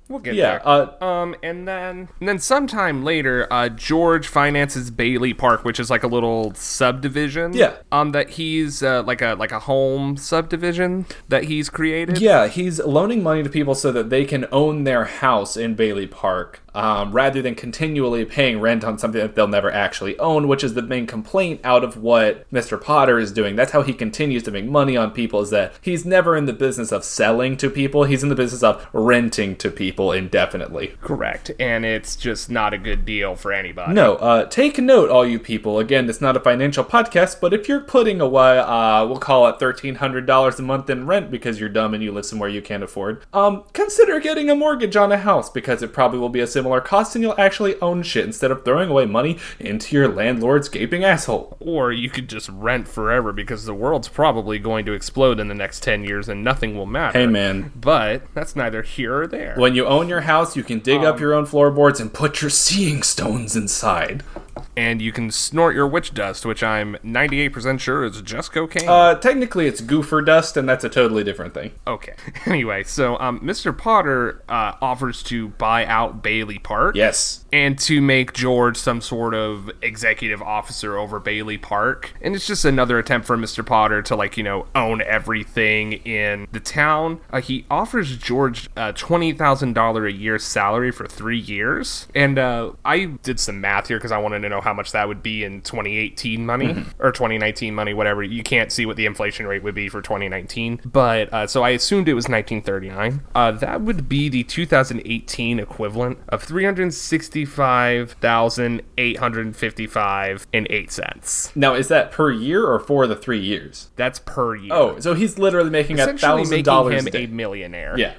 We'll get Yeah, there. uh, Um, and then and then sometime later, uh, George finances Bailey Park, which is like a little subdivision. Yeah. Um, that he's uh, like a like a home subdivision that he's created. Yeah, he's loaning money to people so that they can own their house in Bailey Park. Um, rather than continually paying rent on something that they'll never actually own, which is the main complaint out of what Mr. Potter is doing. That's how he continues to make money on people, is that he's never in the business of selling to people, he's in the business of renting to people indefinitely. Correct. And it's just not a good deal for anybody. No, uh, take note, all you people. Again, it's not a financial podcast, but if you're putting away, uh, we'll call it thirteen hundred dollars a month in rent because you're dumb and you live somewhere you can't afford, um, consider getting a mortgage on a house because it probably will be a similar cost and you'll actually own shit instead of throwing away money into your landlord's gaping asshole. Or you could just rent forever because the world's probably going to explode in the next 10 years and nothing will matter. Hey, man. But that's neither here or there. When you own your house, you can dig up um, your own floorboards and put your seeing stones inside. And you can snort your witch dust, which I'm 98% sure is just cocaine. Uh, technically, it's goofer dust, and that's a totally different thing. okay. Anyway, so um, Mr. Potter uh, offers to buy out Bailey Park. Yes. and to make George some sort of executive officer over Bailey Park. And it's just another attempt for Mr. Potter to, like, you know, own everything in the town. Uh, he offers George a $20,000 a year salary for three years. And uh, I did some math here because I wanted to know how much that would be in 2018 money or 2019 money, whatever. You can't see what the inflation rate would be for 2019. But uh, so I assumed it was 1939. Uh, that would be the 2018 equivalent of 365,855 and 8 cents. Now, is that per year or for the three years? That's per year. Oh, so he's literally making a thousand dollars a millionaire. Yeah.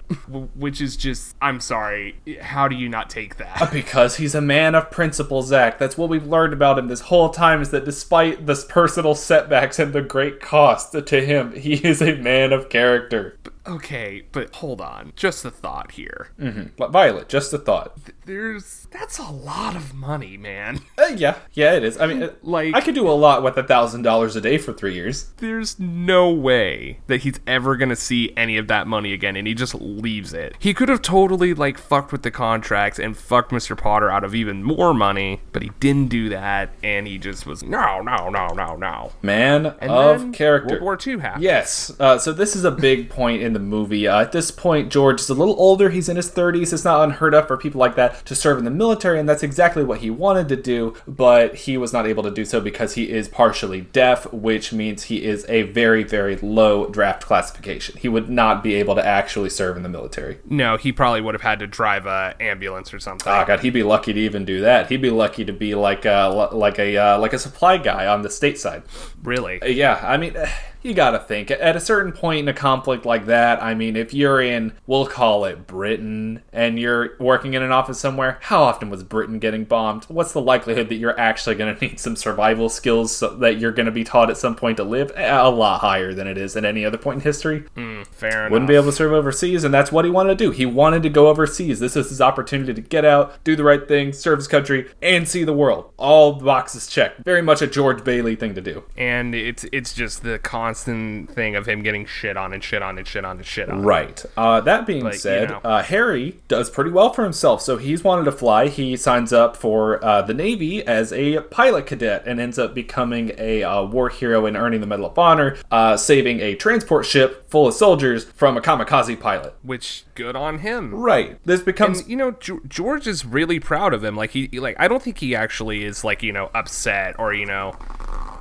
Which is just, I'm sorry. How do you not take that? Because he's a man of principle, Zach. That's what we've learned about him this whole time is that despite the personal setbacks and the great cost to him, he is a man of character. Okay, but hold on. Just a thought here. But Violet, just a thought. There's, that's a lot of money, man. Uh, yeah, yeah, it is. I mean, uh, Like- I could do a lot with a thousand dollars a day for three years. There's no way that he's ever gonna see any of that money again, and he just leaves it. He could have totally like fucked with the contracts and fucked Mr. Potter out of even more money, but he didn't do that, and he just was no, no, no, no, no. Man And of character. World War II happened. Yes. Uh, so this is a big point in the movie. Uh, at this point, George is a little older. He's in his 30s. It's not unheard of for people like that to serve in the military, and that's exactly what he wanted to do, but he was not able to do so because he is partially deaf, which means he is a very, very low draft classification. He would not be able to actually serve in the military. No, he probably would have had to drive a ambulance or something. Oh god, he'd be lucky to even do that. He'd be lucky to be like a like a uh, like a supply guy on the state side. really? Yeah, I mean, you gotta think. At a certain point in a conflict like that, I mean, if you're in, we'll call it Britain, and you're working in an office somewhere, how often was Britain getting bombed? What's the likelihood that you're actually gonna need some survival skills so that you're gonna be taught at some point to live? A lot higher than it is at any other point in history. Hmm, fair enough. Wouldn't be able to serve overseas, and that's what he wanted to do. He wanted to go overseas. This is his opportunity to get out, do the right thing, serve his country, and see the world. All boxes checked. Very much a George Bailey thing to do. and it's it's just the constant thing of him getting shit on and shit on and shit on and shit on. Right. Uh, that being Like, you said, know. uh, Harry does pretty well for himself. So he's wanted to fly. He signs up for uh, the Navy as a pilot cadet and ends up becoming a uh, war hero and earning the Medal of Honor, uh, saving a transport ship full of soldiers from a kamikaze pilot. Which good on him. Right. This becomes. And you know, G- George is really proud of him. Like he, like I don't think he actually is like you know upset or you know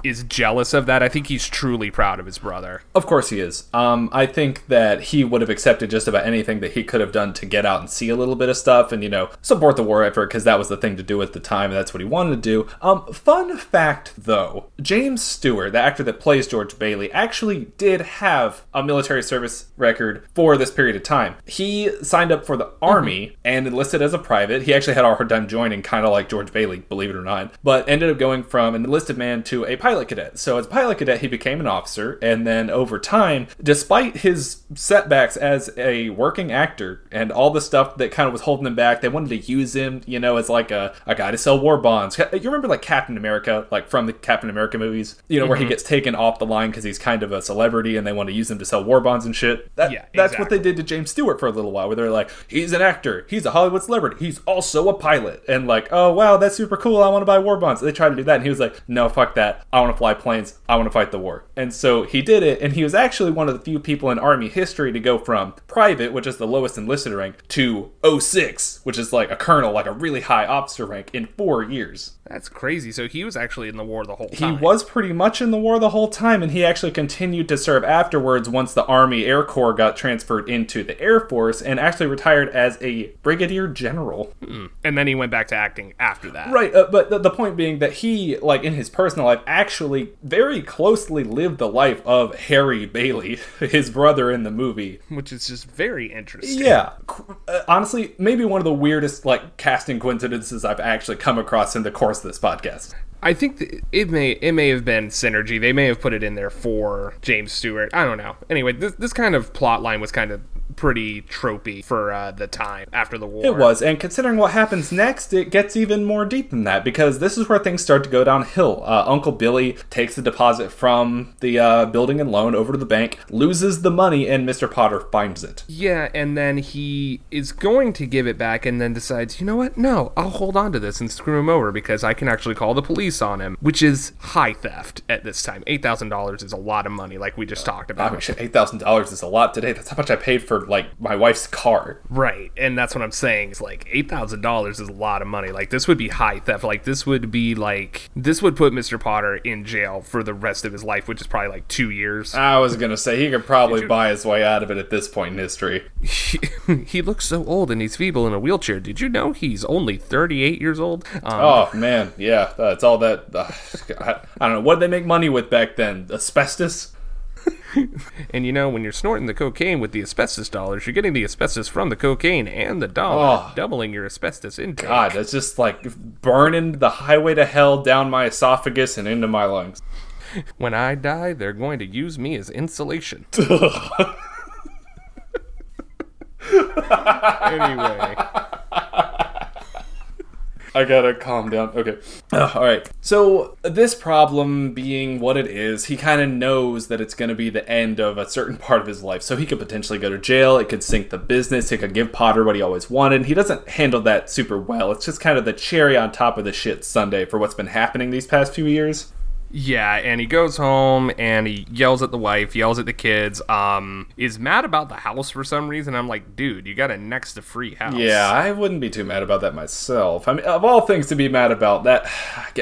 is jealous of that. I think he's truly proud of his brother. Of course he is. Um, I think that he would have accepted just about anything that he could have done to get out and see a little bit of stuff and, you know, support the war effort because that was the thing to do at the time and that's what he wanted to do. Um, fun fact, though, James Stewart, the actor that plays George Bailey, actually did have a military service record for this period of time. He signed up for the Army and enlisted as a private. He actually had a hard time joining, kind of like George Bailey, believe it or not, but ended up going from an enlisted man to a pilot cadet. So as pilot cadet, he became an officer, and then over time, despite his setbacks as a working actor and all the stuff that kind of was holding him back, they wanted to use him, you know, as like a, a guy to sell war bonds. You remember like Captain America, like from the Captain America movies, you know, where he mm-hmm. gets taken off the line because he's kind of a celebrity and they want to use him to sell war bonds and shit. That, Yeah, that's what they did to James Stewart for a little while, where they're like, he's an actor, he's a Hollywood celebrity, he's also a pilot, and like, oh wow, that's super cool. I want to buy war bonds. They tried to do that, and he was like, no, fuck that. I want to fly planes. I want to fight the war. And so he did it, and he was actually one of the few people in Army history to go from private, which is the lowest enlisted rank, to 06, which is like a colonel, like a really high officer rank, in four years. That's crazy. So he was actually in the war the whole time. He was pretty much in the war the whole time, and he actually continued to serve afterwards once the Army Air Corps got transferred into the Air Force and actually retired as a brigadier general. and then he went back to acting after that. Right, uh, but the, the point being that he, like in his personal life, actually very closely lived the life of Harry Bailey, his brother in the movie. Which is just very interesting. Yeah, uh, honestly, maybe one of the weirdest like casting coincidences I've actually come across in the course of this podcast. I think th- it may it may have been synergy. They may have put it in there for James Stewart. I don't know. Anyway, this this kind of plot line was kind of pretty tropey for uh, the time after the war. It was, and considering what happens next, it gets even more deep than that because this is where things start to go downhill. Uh, Uncle Billy takes the deposit from the uh, building and loan over to the bank, loses the money, and Mr. Potter finds it. Yeah, and then he is going to give it back and then decides, you know what? No, I'll hold on to this and screw him over because I can actually call the police on him, which is high theft at this time. $8,000 is a lot of money, like we just talked about. mean, eight thousand dollars is a lot today. That's how much I paid for like my wife's car. Right, and that's what I'm saying. It's like eight thousand dollars is a lot of money. Like this would be high theft. Like this would be like this would put Mr. Potter in jail for the rest of his life, which is probably like two years. I was gonna say he could probably buy his way out of it at this point in history. He, he looks so old and he's feeble in a wheelchair. Did you know he's only 38 years old? Um, Oh man, yeah, that's all that. Uh, I, I don't know what did they make money with back then. Asbestos. And you know, when you're snorting the cocaine with the asbestos dollars, you're getting the asbestos from the cocaine and the dollar, Oh. doubling your asbestos intake. God, that's just like burning the highway to hell down my esophagus and into my lungs. When I die, they're going to use me as insulation. anyway. I gotta calm down. Okay. All right. So, this problem being what it is, he kind of knows that it's gonna be the end of a certain part of his life. So, he could potentially go to jail. It could sink the business. It could give Potter what he always wanted. He doesn't handle that super well. It's just kind of the cherry on top of the shit sundae for what's been happening these past few years. Yeah, and he goes home and he yells at the wife, yells at the kids, um, is mad about the house for some reason. I'm like, dude, you got a next to free house. Yeah, I wouldn't be too mad about that myself. I mean, of all things to be mad about, that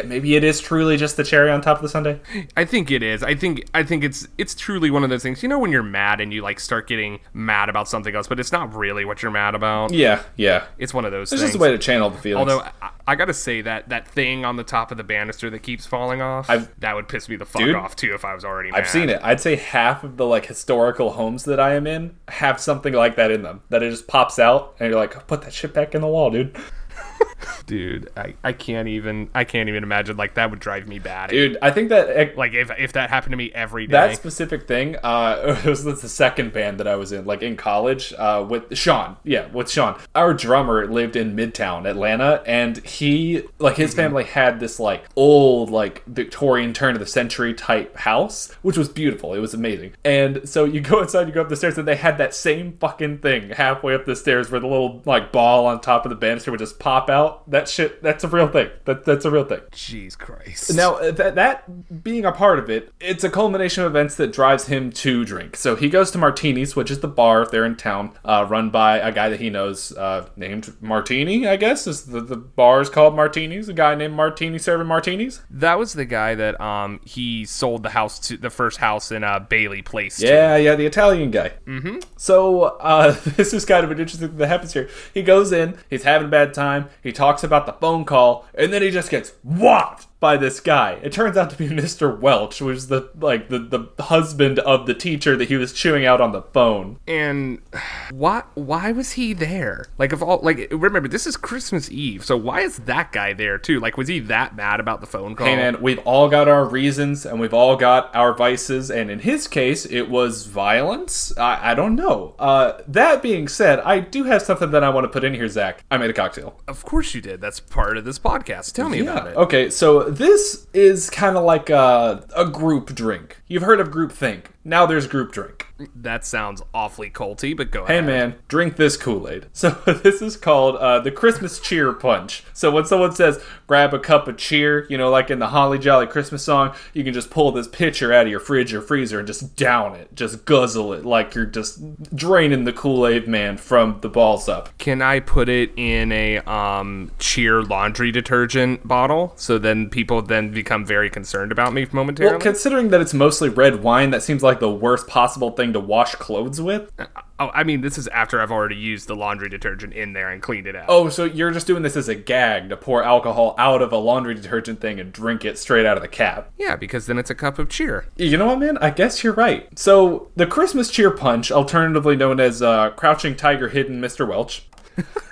maybe it is truly just the cherry on top of the sundae. I think it is. I think I think it's it's truly one of those things. You know when you're mad and you like start getting mad about something else, but it's not really what you're mad about. Yeah, yeah. It's one of those It's things. just a way to channel the feelings. Although I, I gotta say that that thing on the top of the banister that keeps falling off, I've- that would piss me the fuck Dude, off too if I was already. Mad. I've seen it. I'd say half of the like historical homes that I am in have something like that in them. That it just pops out and you're like, put that shit back in the wall, dude. dude. I, I can't even I can't even imagine like that would drive me bad. Dude, I think that Like if if that happened to me every day. that specific thing, uh, it was the second band that I was in, like in college, uh, with Sean. Yeah, with Sean. Our drummer lived in Midtown Atlanta, and he, like, his family had this like old, like Victorian turn of the century type house, which was beautiful. It was amazing. And so you go inside, you go up the stairs, and they had that same fucking thing halfway up the stairs, where the little like ball on top of the banister would just pop out. That shit, that's a real thing. That that's a real thing. Jeez Christ. Now, that, that being a part of it, it's a culmination of events that drives him to drink. So he goes to Martini's, which is the bar there in town, uh, run by a guy that he knows, uh, named Martini, I guess. Is the, the bar is called Martini's. A guy named Martini serving martinis. That was the guy that um he sold the house to the first house in uh Bailey Place. to. Yeah, yeah, the Italian guy. Mm-hmm. So uh, this is kind of an interesting thing that happens here. He goes in, he's having a bad time. He talks about the phone call, and then he just gets whopped by this guy. It turns out to be Mr. Welch, which is the like the, the husband of the teacher that he was chewing out on the phone. And why why was he there? Like of all like remember this is Christmas Eve, so why is that guy there too? Like was he that mad about the phone call? Hey man, we've all got our reasons and we've all got our vices, and in his case, it was violence. I, I don't know. Uh, that being said, I do have something that I want to put in here, Zach. I made a cocktail. Of course you did. That's part of this podcast. Tell me about it. Okay, so this is kind of like a, a group drink. You've heard of group think. Now there's group drink. That sounds awfully culty, but go Hey ahead. Hey man, drink this Kool Aid. So this is called uh, the Christmas Cheer Punch. So when someone says grab a cup of cheer, you know, like in the Holly Jolly Christmas song, you can just pull this pitcher out of your fridge or freezer and just down it, just guzzle it like you're just draining the Kool Aid man from the balls up. Can I put it in a um, cheer laundry detergent bottle so then people then become very concerned about me momentarily? Well, considering that it's mostly red wine, that seems like the worst possible thing to wash clothes with. oh, I mean, this is after I've already used the laundry detergent in there and cleaned it out. Oh, so you're just doing this as a gag to pour alcohol out of a laundry detergent thing and drink it straight out of the cap. Yeah, because then it's a cup of cheer. You know what, man? I guess you're right. So, the Christmas Cheer Punch, alternatively known as uh, Crouching Tiger Hidden Mr. Welch,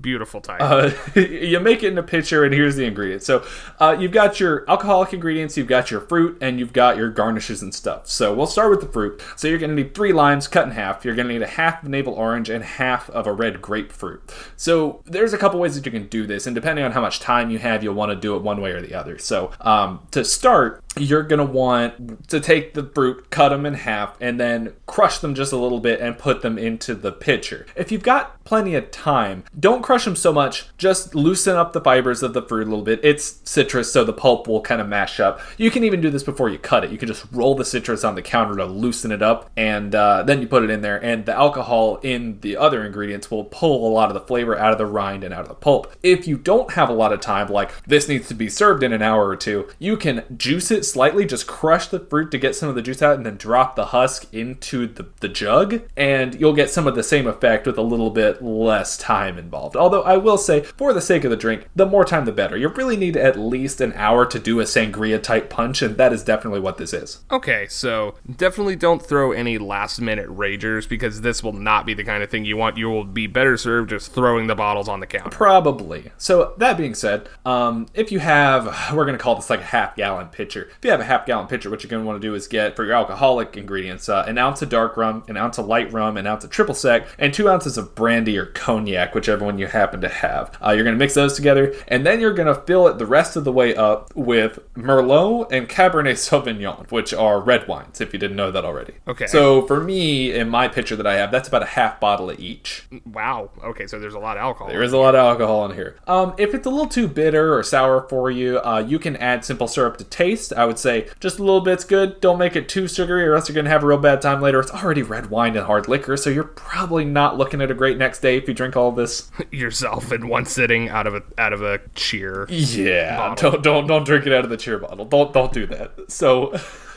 Beautiful title. uh, you make it in a pitcher, and here's the ingredients. So, uh, you've got your alcoholic ingredients, you've got your fruit, and you've got your garnishes and stuff. So, we'll start with the fruit. So, you're going to need three limes cut in half. You're going to need a half of navel orange and half of a red grapefruit. So, there's a couple ways that you can do this, and depending on how much time you have, you'll want to do it one way or the other. So, um, to start, you're going to want to take the fruit, cut them in half, and then crush them just a little bit and put them into the pitcher. If you've got plenty of time, don't crush them so much, just loosen up the fibers of the fruit a little bit. It's citrus, so the pulp will kind of mash up. You can even do this before you cut it. You can just roll the citrus on the counter to loosen it up, and uh, then you put it in there, and the alcohol in the other ingredients will pull a lot of the flavor out of the rind and out of the pulp. If you don't have a lot of time, like this needs to be served in an hour or two, you can juice it slightly, just crush the fruit to get some of the juice out, and then drop the husk into the, the jug, and you'll get some of the same effect with a little bit less time involved. Although I will say, for the sake of the drink, the more time the better. You really need at least an hour to do a sangria type punch, and that is definitely what this is. Okay, so definitely don't throw any last minute ragers because this will not be the kind of thing you want. You will be better served just throwing the bottles on the counter. Probably. So that being said, um, if you have, we're gonna call this like a half gallon pitcher. If you have a half gallon pitcher, what you're gonna want to do is get for your alcoholic ingredients uh, an ounce of dark rum, an ounce of light rum, an ounce of triple sec, and two ounces of brandy or cognac, whichever one you happen to have. Uh, you're gonna mix those together, and then you're gonna fill it the rest of the way up with Merlot and Cabernet Sauvignon, which are red wines. If you didn't know that already. Okay. So for me, in my pitcher that I have, that's about a half bottle of each. Wow. Okay, so there's a lot of alcohol. There is a lot of alcohol in here. Um, if it's a little too bitter or sour for you, uh, you can add simple syrup to taste. I would say just a little bit's good. Don't make it too sugary, or else you're gonna have a real bad time later. It's already red wine and hard liquor, so you're probably not looking at a great next day if you drink all this. yourself in one sitting out of a out of a cheer. Yeah, Bottle. don't don't don't drink it out of the cheer bottle. Don't don't do that. So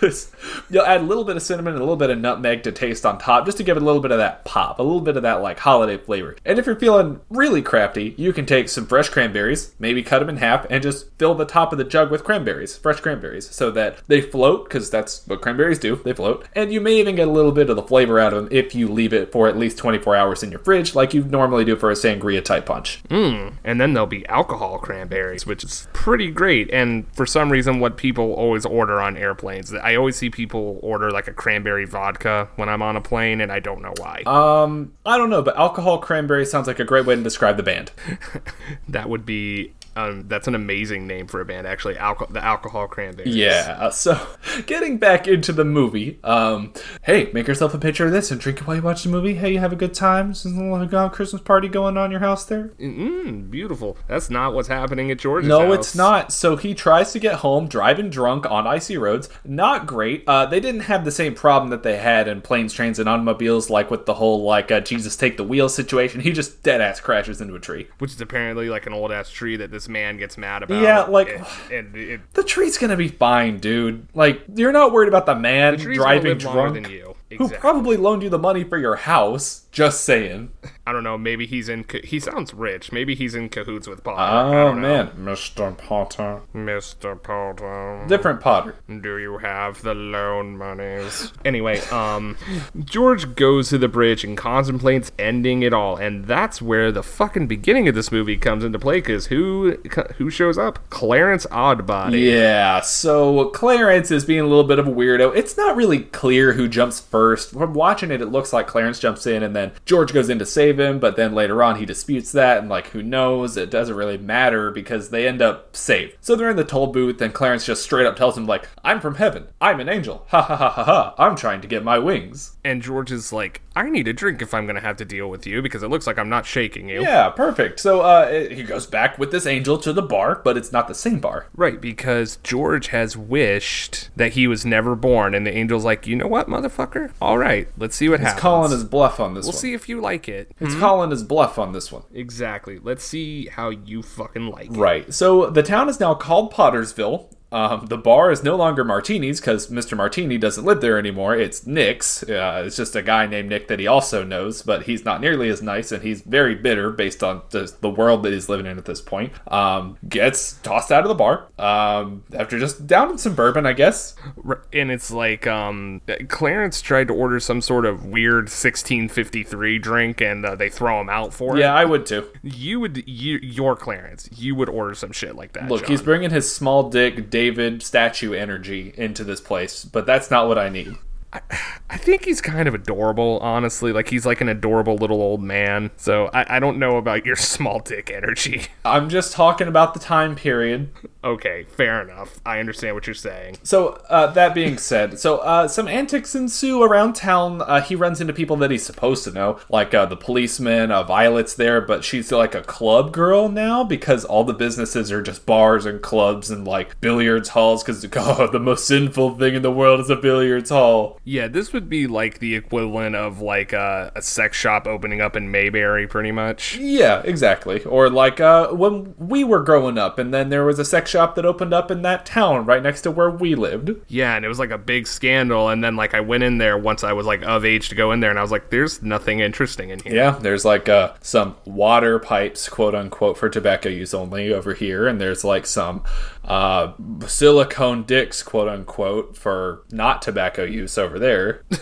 you'll add a little bit of cinnamon and a little bit of nutmeg to taste on top, just to give it a little bit of that pop, a little bit of that like holiday flavor. And if you're feeling really crafty, you can take some fresh cranberries, maybe cut them in half, and just fill the top of the jug with cranberries, fresh cranberries, so that they float because that's what cranberries do. They float, and you may even get a little bit of the flavor out of them if you leave it for at least 24 hours in your fridge, like you normally do for a sangria type punch. Hmm. And then there'll be alcohol cranberries, which is pretty great. And for some reason, what people always order on airplanes, I always see people order like a cranberry vodka when I'm on a plane, and I don't know why. Um, I don't know, but alcohol cranberry sounds like a great way to describe the band. that would be. Um, that's an amazing name for a band, actually. Alco- the alcohol cranberries. Yeah. uh, So, getting back into the movie, um, hey, make yourself a picture of this and drink it while you watch the movie. Hey, you have a good time. There's a little Christmas party going on in your house there. Mm, beautiful. That's not what's happening at George's No, house. it's not. So he tries to get home driving drunk on icy roads. Not great. Uh, they didn't have the same problem that they had in planes, trains, and automobiles, like with the whole like uh, Jesus take the wheel situation. He just dead ass crashes into a tree. Which is apparently like an old ass tree that this man gets mad about. Yeah, like- And, and it, The tree's gonna be fine, dude. Like you're not worried about the man gonna driving drunk you. who probably loaned you the money for your house. Just saying. I don't know. Maybe he's in. He sounds rich. Maybe he's in cahoots with Potter. Oh man, Mr. Potter. Mr. Potter. Different Potter. Do you have the loan monies? Anyway, um, George goes to the bridge and contemplates ending it all, and that's where the fucking beginning of this movie comes into play. Because who who shows up? Clarence Odbody. Yeah, so Clarence is being a little bit of a weirdo. It's not really clear who jumps first first. From watching it, it looks like Clarence jumps in and then George goes in to save him, but then later on he disputes that and like who knows? It doesn't really matter because they end up saved. So they're in the toll booth and Clarence just straight up tells him like, "I'm from heaven. I'm an angel. Ha ha ha ha ha. I'm trying to get my wings." And George is like, I need a drink if I'm going to have to deal with you because it looks like I'm not shaking you. Yeah, perfect. So uh, he goes back with this angel to the bar, but it's not the same bar. Right, because George has wished that he was never born, and the angel's like, you know what, motherfucker? All right, let's see what He's happens. calling his bluff on this we'll one. see if you like it. He's hmm? calling his bluff on this one. Exactly. Let's see how you fucking like it. Right. So the town is now called Pottersville. Um, the bar is no longer Martini's because Mr. Martini doesn't live there anymore. It's Nick's. Uh, it's just a guy named Nick that he also knows, but he's not nearly as nice, and he's very bitter based on the, the world that he's living in at this point. Um, gets tossed out of the bar um, after just downing some bourbon, I guess. And it's like, um, Clarence tried to order some sort of weird 1653 drink, and uh, they throw him out for it. Yeah. I would too. You would, you, your Clarence, you would order some shit like that. Look, John. he's bringing his small dick David statue energy into this place, but that's not what I need. I think he's kind of adorable, honestly. Like he's like an adorable little old man. So I, I don't know about your small dick energy. I'm just talking about the time period. okay, fair enough. I understand what you're saying. So uh, that being said, so uh, some antics ensue around town. Uh, he runs into people that he's supposed to know, like uh, the policeman. Uh, Violet's there, but she's like a club girl now because all the businesses are just bars and clubs and like billiards halls. Because oh, the most sinful thing in the world is a billiards hall. Yeah, this would be like the equivalent of like a, a sex shop opening up in Mayberry, pretty much. Yeah, exactly. Or like uh, when we were growing up, and then there was a sex shop that opened up in that town right next to where we lived. Yeah, and it was like a big scandal. And then like I went in there once I was like of age to go in there, and I was like, "There's nothing interesting in here." Yeah, there's like uh, some water pipes, quote unquote, for tobacco use only over here, and there's like some uh, silicone dicks, quote unquote, for not tobacco use over there.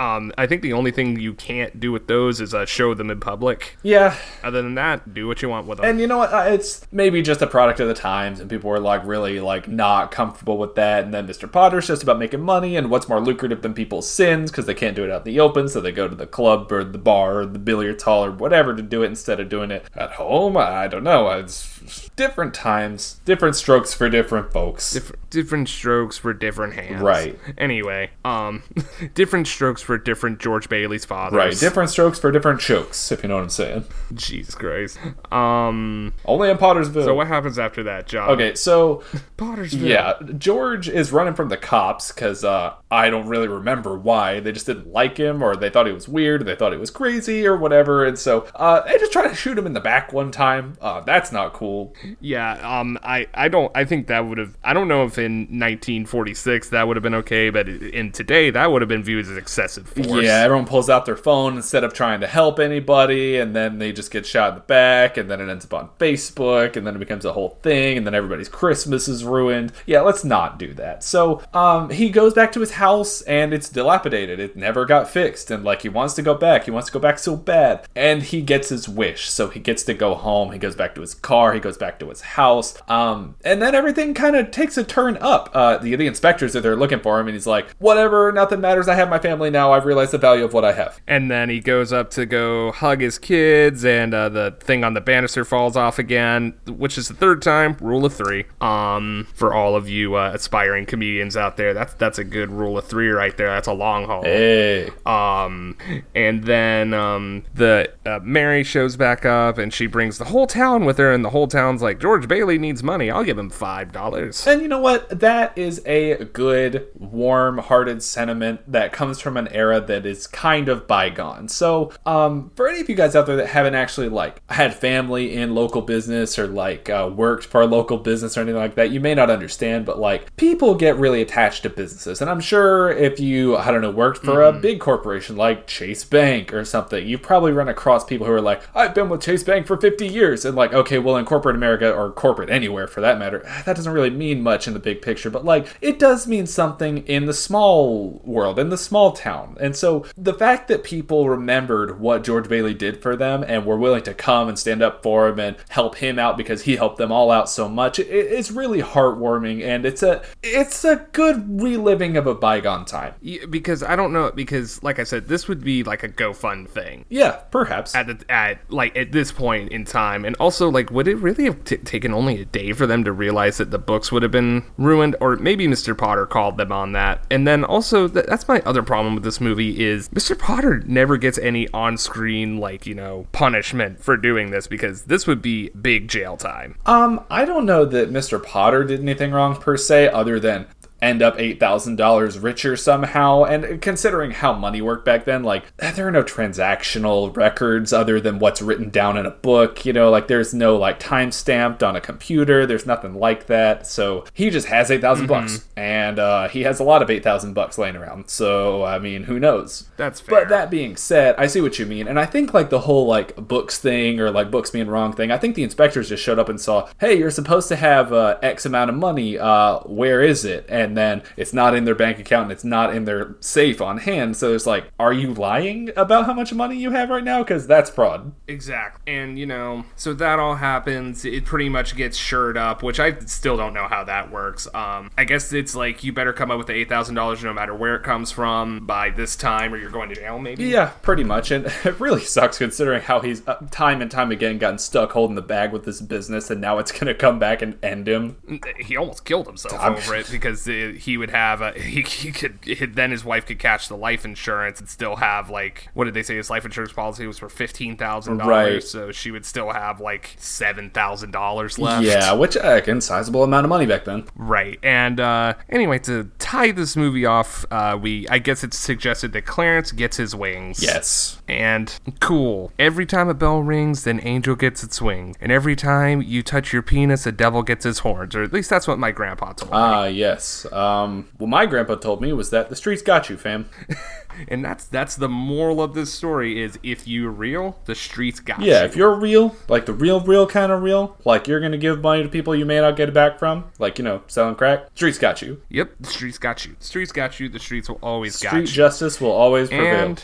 Um, I think the only thing you can't do with those is uh, show them in public. yeah, Other than that, do what you want with them. and you know what? Uh, It's maybe just a product of the times, and people were like really like not comfortable with that. And then Mr. Potter's just about making money, and what's more lucrative than people's sins because they can't do it out in the open, so they go to the club or the bar or the billiards hall or whatever to do it instead of doing it at home. I don't know. It's different times, different strokes for different folks. different, different strokes for different hands. Right. Anyway, um, different strokes for different George Bailey's fathers. Right, different strokes for different chokes, if you know what I'm saying. Jesus Christ. Um. Only in Pottersville. So what happens after that, John? okay, so Pottersville. yeah, George is running from the cops because uh, I don't really remember why. They just didn't like him, or they thought he was weird, or they thought he was crazy, or whatever. And so uh, they just tried to shoot him in the back one time. Uh, that's not cool. Yeah. Um. I. I don't. I think that would have. I don't know if in 1946 that would have been okay, but in today that would have been viewed as excessive force. Yeah, everyone pulls out their phone instead of trying to help anybody, and then they just get shot in the back, and then it ends up on Facebook, and then it becomes a whole thing, and then everybody's Christmas is ruined. Yeah, let's not do that. So, um, he goes back to his house, and it's dilapidated. It never got fixed, and like he wants to go back. He wants to go back so bad, and he gets his wish. So he gets to go home. He goes back to his car. He goes back to his house. Um, and then everything kind of takes a turn up. Uh, the the inspectors are there looking for him, and he's like, "Whatever, nothing matters. I have my family now. I've realized the value of what I have." And then he goes up to go hug his kids, and uh, the thing on the banister falls off again, which is the third time. Rule of three. Um, for all of you uh, aspiring comedians out there, that's that's a good rule of three right there. That's a long haul. Hey. Um, and then um, the uh, Mary shows back up, and she brings the whole town with her, and the whole town's like, George Bailey needs money. I'll give him five dollars. And you know what? That is a good, warm hearted sentiment that comes from an era that is kind of bygone. So, um, for any of you guys out there that haven't actually, like, had family in local business or, like, uh, worked for a local business or anything like that, you may not understand, but, like, people get really attached to businesses. And I'm sure if you, I don't know, worked for a big corporation like Chase Bank or something, you've probably run across people who are like, I've been with Chase Bank for 50 years. And, like, okay, well, in corporate America or corporate anywhere for that matter, that doesn't really mean much in the big picture, but like it does mean something in the small world, in the small town. And so the fact that people remembered what George Bailey did for them and were willing to come and stand up for him and help him out because he helped them all out so much, it, it's really heartwarming and it's a it's a good reliving of a bygone time. Yeah, because I don't know because like I said, this would be like a GoFund thing. Yeah, perhaps. At the, at like at this point in time, and also like, would it really have t- taken only a day for them to realize that the books would have been ruined, or maybe Mr. Potter called them on that? And then also, th- that's my other problem with this movie is Mr. Potter never gets any on-screen like you know punishment for doing this because this would be big jail time. Um, I don't know that Mr. Potter did anything wrong per se, other than end up $8,000 richer somehow. And considering how money worked back then, like, there are no transactional records other than what's written down in a book. You know, like, there's no, like, time stamped on a computer. There's nothing like that. So he just has 8,000 Mm-hmm. bucks. And uh, he has a lot of 8,000 bucks laying around. So, I mean, who knows? That's fair. But that being said, I see what you mean. And I think, like, the whole, like, books thing or, like, books being wrong thing, I think the inspectors just showed up and saw, hey, you're supposed to have uh, X amount of money. Uh, where is it? And then it's not in their bank account and it's not in their safe on hand. So it's like, are you lying about how much money you have right now? Because that's fraud. Exactly. And, you know, so that all happens. It pretty much gets shored up, which I still don't know how that works. Um, I guess it's like you better come up with the $8,000 no matter where it comes from by this time or you're going to jail, maybe? Yeah, pretty much. And it really sucks considering how he's uh, time and time again gotten stuck holding the bag with this business and now it's going to come back and end him. He almost killed himself I'm- over it because uh, he would have, a, he, he could, then his wife could catch the life insurance and still have, like, what did they say? His life insurance policy was for $15,000. Right. So she would still have, like, $7,000 left. Yeah, which, uh, again, sizable amount of money back then. Right. And uh, anyway, to tie this movie off, uh, we I guess it's suggested that Clarence gets his wings. Yes. And cool. Every time a bell rings, an angel gets its wings. And every time you touch your penis, a devil gets his horns. Or at least that's what my grandpa told me. Ah, yes. Um, what my grandpa told me was that the streets got you, fam. and that's that's the moral of this story is if you're real, the streets got Yeah, you. Yeah, if you're real, like the real, real kind of real, like you're gonna give money to people you may not get it back from, like you know, selling crack. Streets got you. Yep, the streets got you. The streets got you. The streets will always got Street you. justice will always prevail. and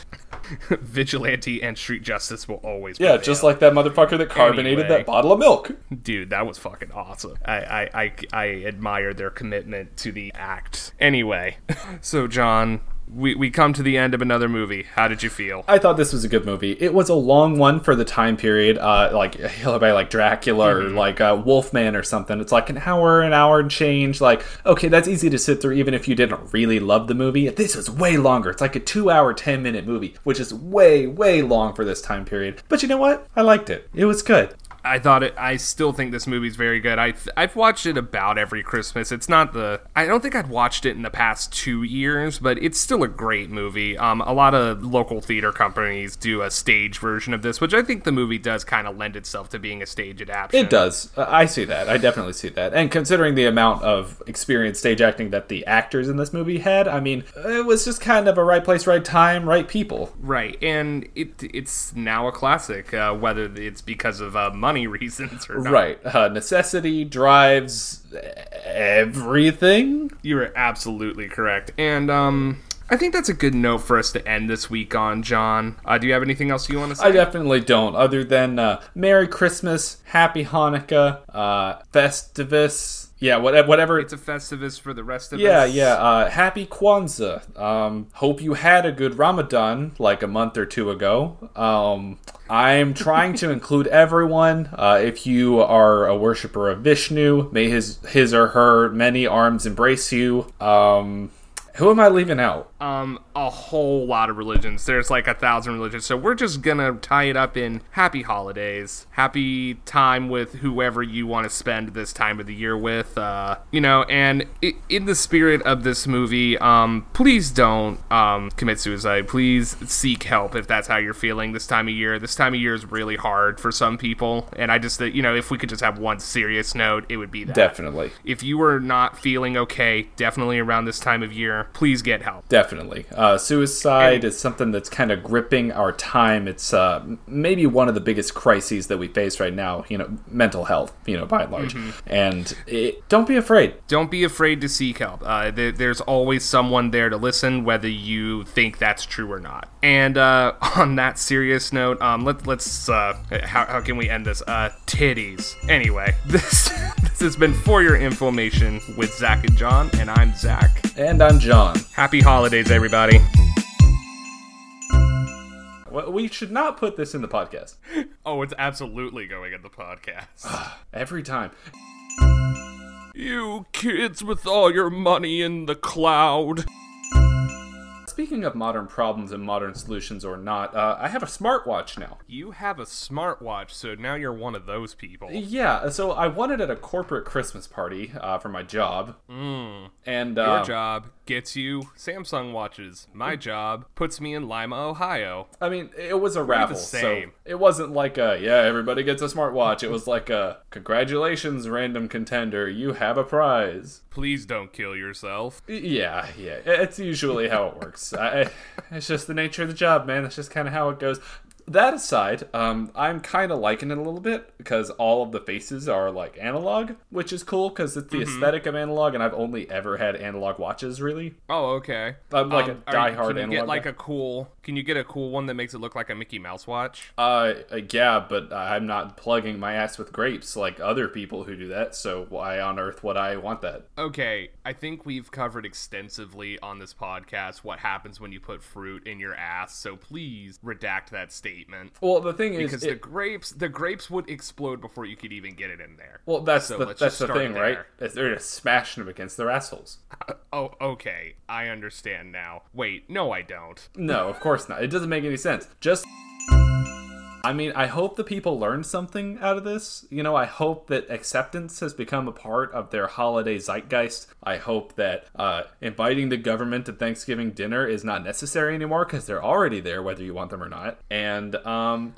vigilante and street justice will always yeah, prevail. just like that motherfucker that carbonated Anyway. that bottle of milk. dude that was fucking awesome I, I i i admire their commitment to the act anyway so john we, we come to the end of another movie how did you feel I thought this was a good movie. It was a long one for the time period, uh, like by like Dracula or like uh, Wolfman or something. It's like an hour, an hour and change. Like, okay, that's easy to sit through, even if you didn't really love the movie. This was way longer. It's like a two-hour, ten-minute movie, which is way, way long for this time period. But you know what? I liked it. It was good. I thought it. I still think this movie's very good. I I've watched it about every Christmas. It's not the. I don't think I'd watched it in the past two years, but it's still a great movie. Um, a lot of local theater companies do a stage version of this, which I think the movie does kind of lend itself to being a stage adaptation. It does. Uh, I see that. I definitely see that. And considering the amount of experienced stage acting that the actors in this movie had, I mean, it was just kind of a right place, right time, right people. Right, and it it's now a classic, uh, whether it's because of uh, money reasons or not. Right. Uh, necessity drives everything. You are absolutely correct, and um, I think that's a good note for us to end this week on, John. Uh, do you have anything else you want to say? I definitely don't, other than uh, Merry Christmas, Happy Hanukkah, uh, Festivus. Yeah, whatever. whatever. it's a Festivus for the rest of yeah, us. yeah. Uh, happy Kwanzaa. Um, hope you had a good Ramadan like a month or two ago. Um, I'm trying to include everyone. Uh, if you are a worshiper of Vishnu, may his his or her many arms embrace you. Um, who am I leaving out? um a whole lot of religions. There's like a thousand religions. So we're just gonna tie it up in happy holidays, happy time with whoever you want to spend this time of the year with. Uh, you know, and in the spirit of this movie, um, please don't um commit suicide. Please seek help if that's how you're feeling this time of year. This time of year is really hard for some people, and I just you know if we could just have one serious note, it would be that Definitely. if you are not feeling okay, definitely around this time of year, there, please get help. Definitely. Uh, suicide is something that's kind of gripping our time. It's uh, maybe one of the biggest crises that we face right now, you know, mental health, you know, by and large. And it, don't be afraid. Don't be afraid to seek help. Uh, there, there's always someone there to listen, whether you think that's true or not. And uh, on that serious note, um, let, let's uh, how, how can we end this? Uh, titties. Anyway, this has been for your information with Zach and John, and I'm Zach. And I'm John. Happy holidays, everybody. Well, We should not put this in the podcast. Oh, it's absolutely going in the podcast. Every time. you kids with all your money in the cloud. Speaking of modern problems and modern solutions or not, uh, I have a smartwatch now. You have a smartwatch, so now you're one of those people. Yeah, so I won it at a corporate Christmas party uh, for my job. Mm. And Your uh, job gets you Samsung watches. My job puts me in Lima, Ohio. I mean, it was a raffle, so same. it wasn't like a yeah, everybody gets a smartwatch. It was like a congratulations, random contender, you have a prize. Please don't kill yourself. Yeah, yeah, it's usually how it works. I, it's just the nature of the job, man. That's just kind of how it goes. That aside, um, I'm kind of liking it a little bit because all of the faces are like analog, which is cool because it's the aesthetic of analog, and I've only ever had analog watches. Really, Oh, okay. I'm like Um, a diehard Can you analog. get like guy. a cool? Can you get a cool one that makes it look like a Mickey Mouse watch? Uh, uh, yeah, but I'm not plugging my ass with grapes like other people who do that. So why on earth would I want that? Okay, I think we've covered extensively on this podcast what happens when you put fruit in your ass. So please redact that statement. Well, the thing is, because the grapes the grapes would explode before you could even get it in there. well, that's so the that's the thing, there. right? They're just smashing them against their assholes. Oh, okay. I understand now. Wait, no, I don't. No, of course not. It doesn't make any sense. Just. I mean, I hope the people learned something out of this. You know, I hope that acceptance has become a part of their holiday zeitgeist. I hope that uh, inviting the government to Thanksgiving dinner is not necessary anymore because they're already there, whether you want them or not. And, um.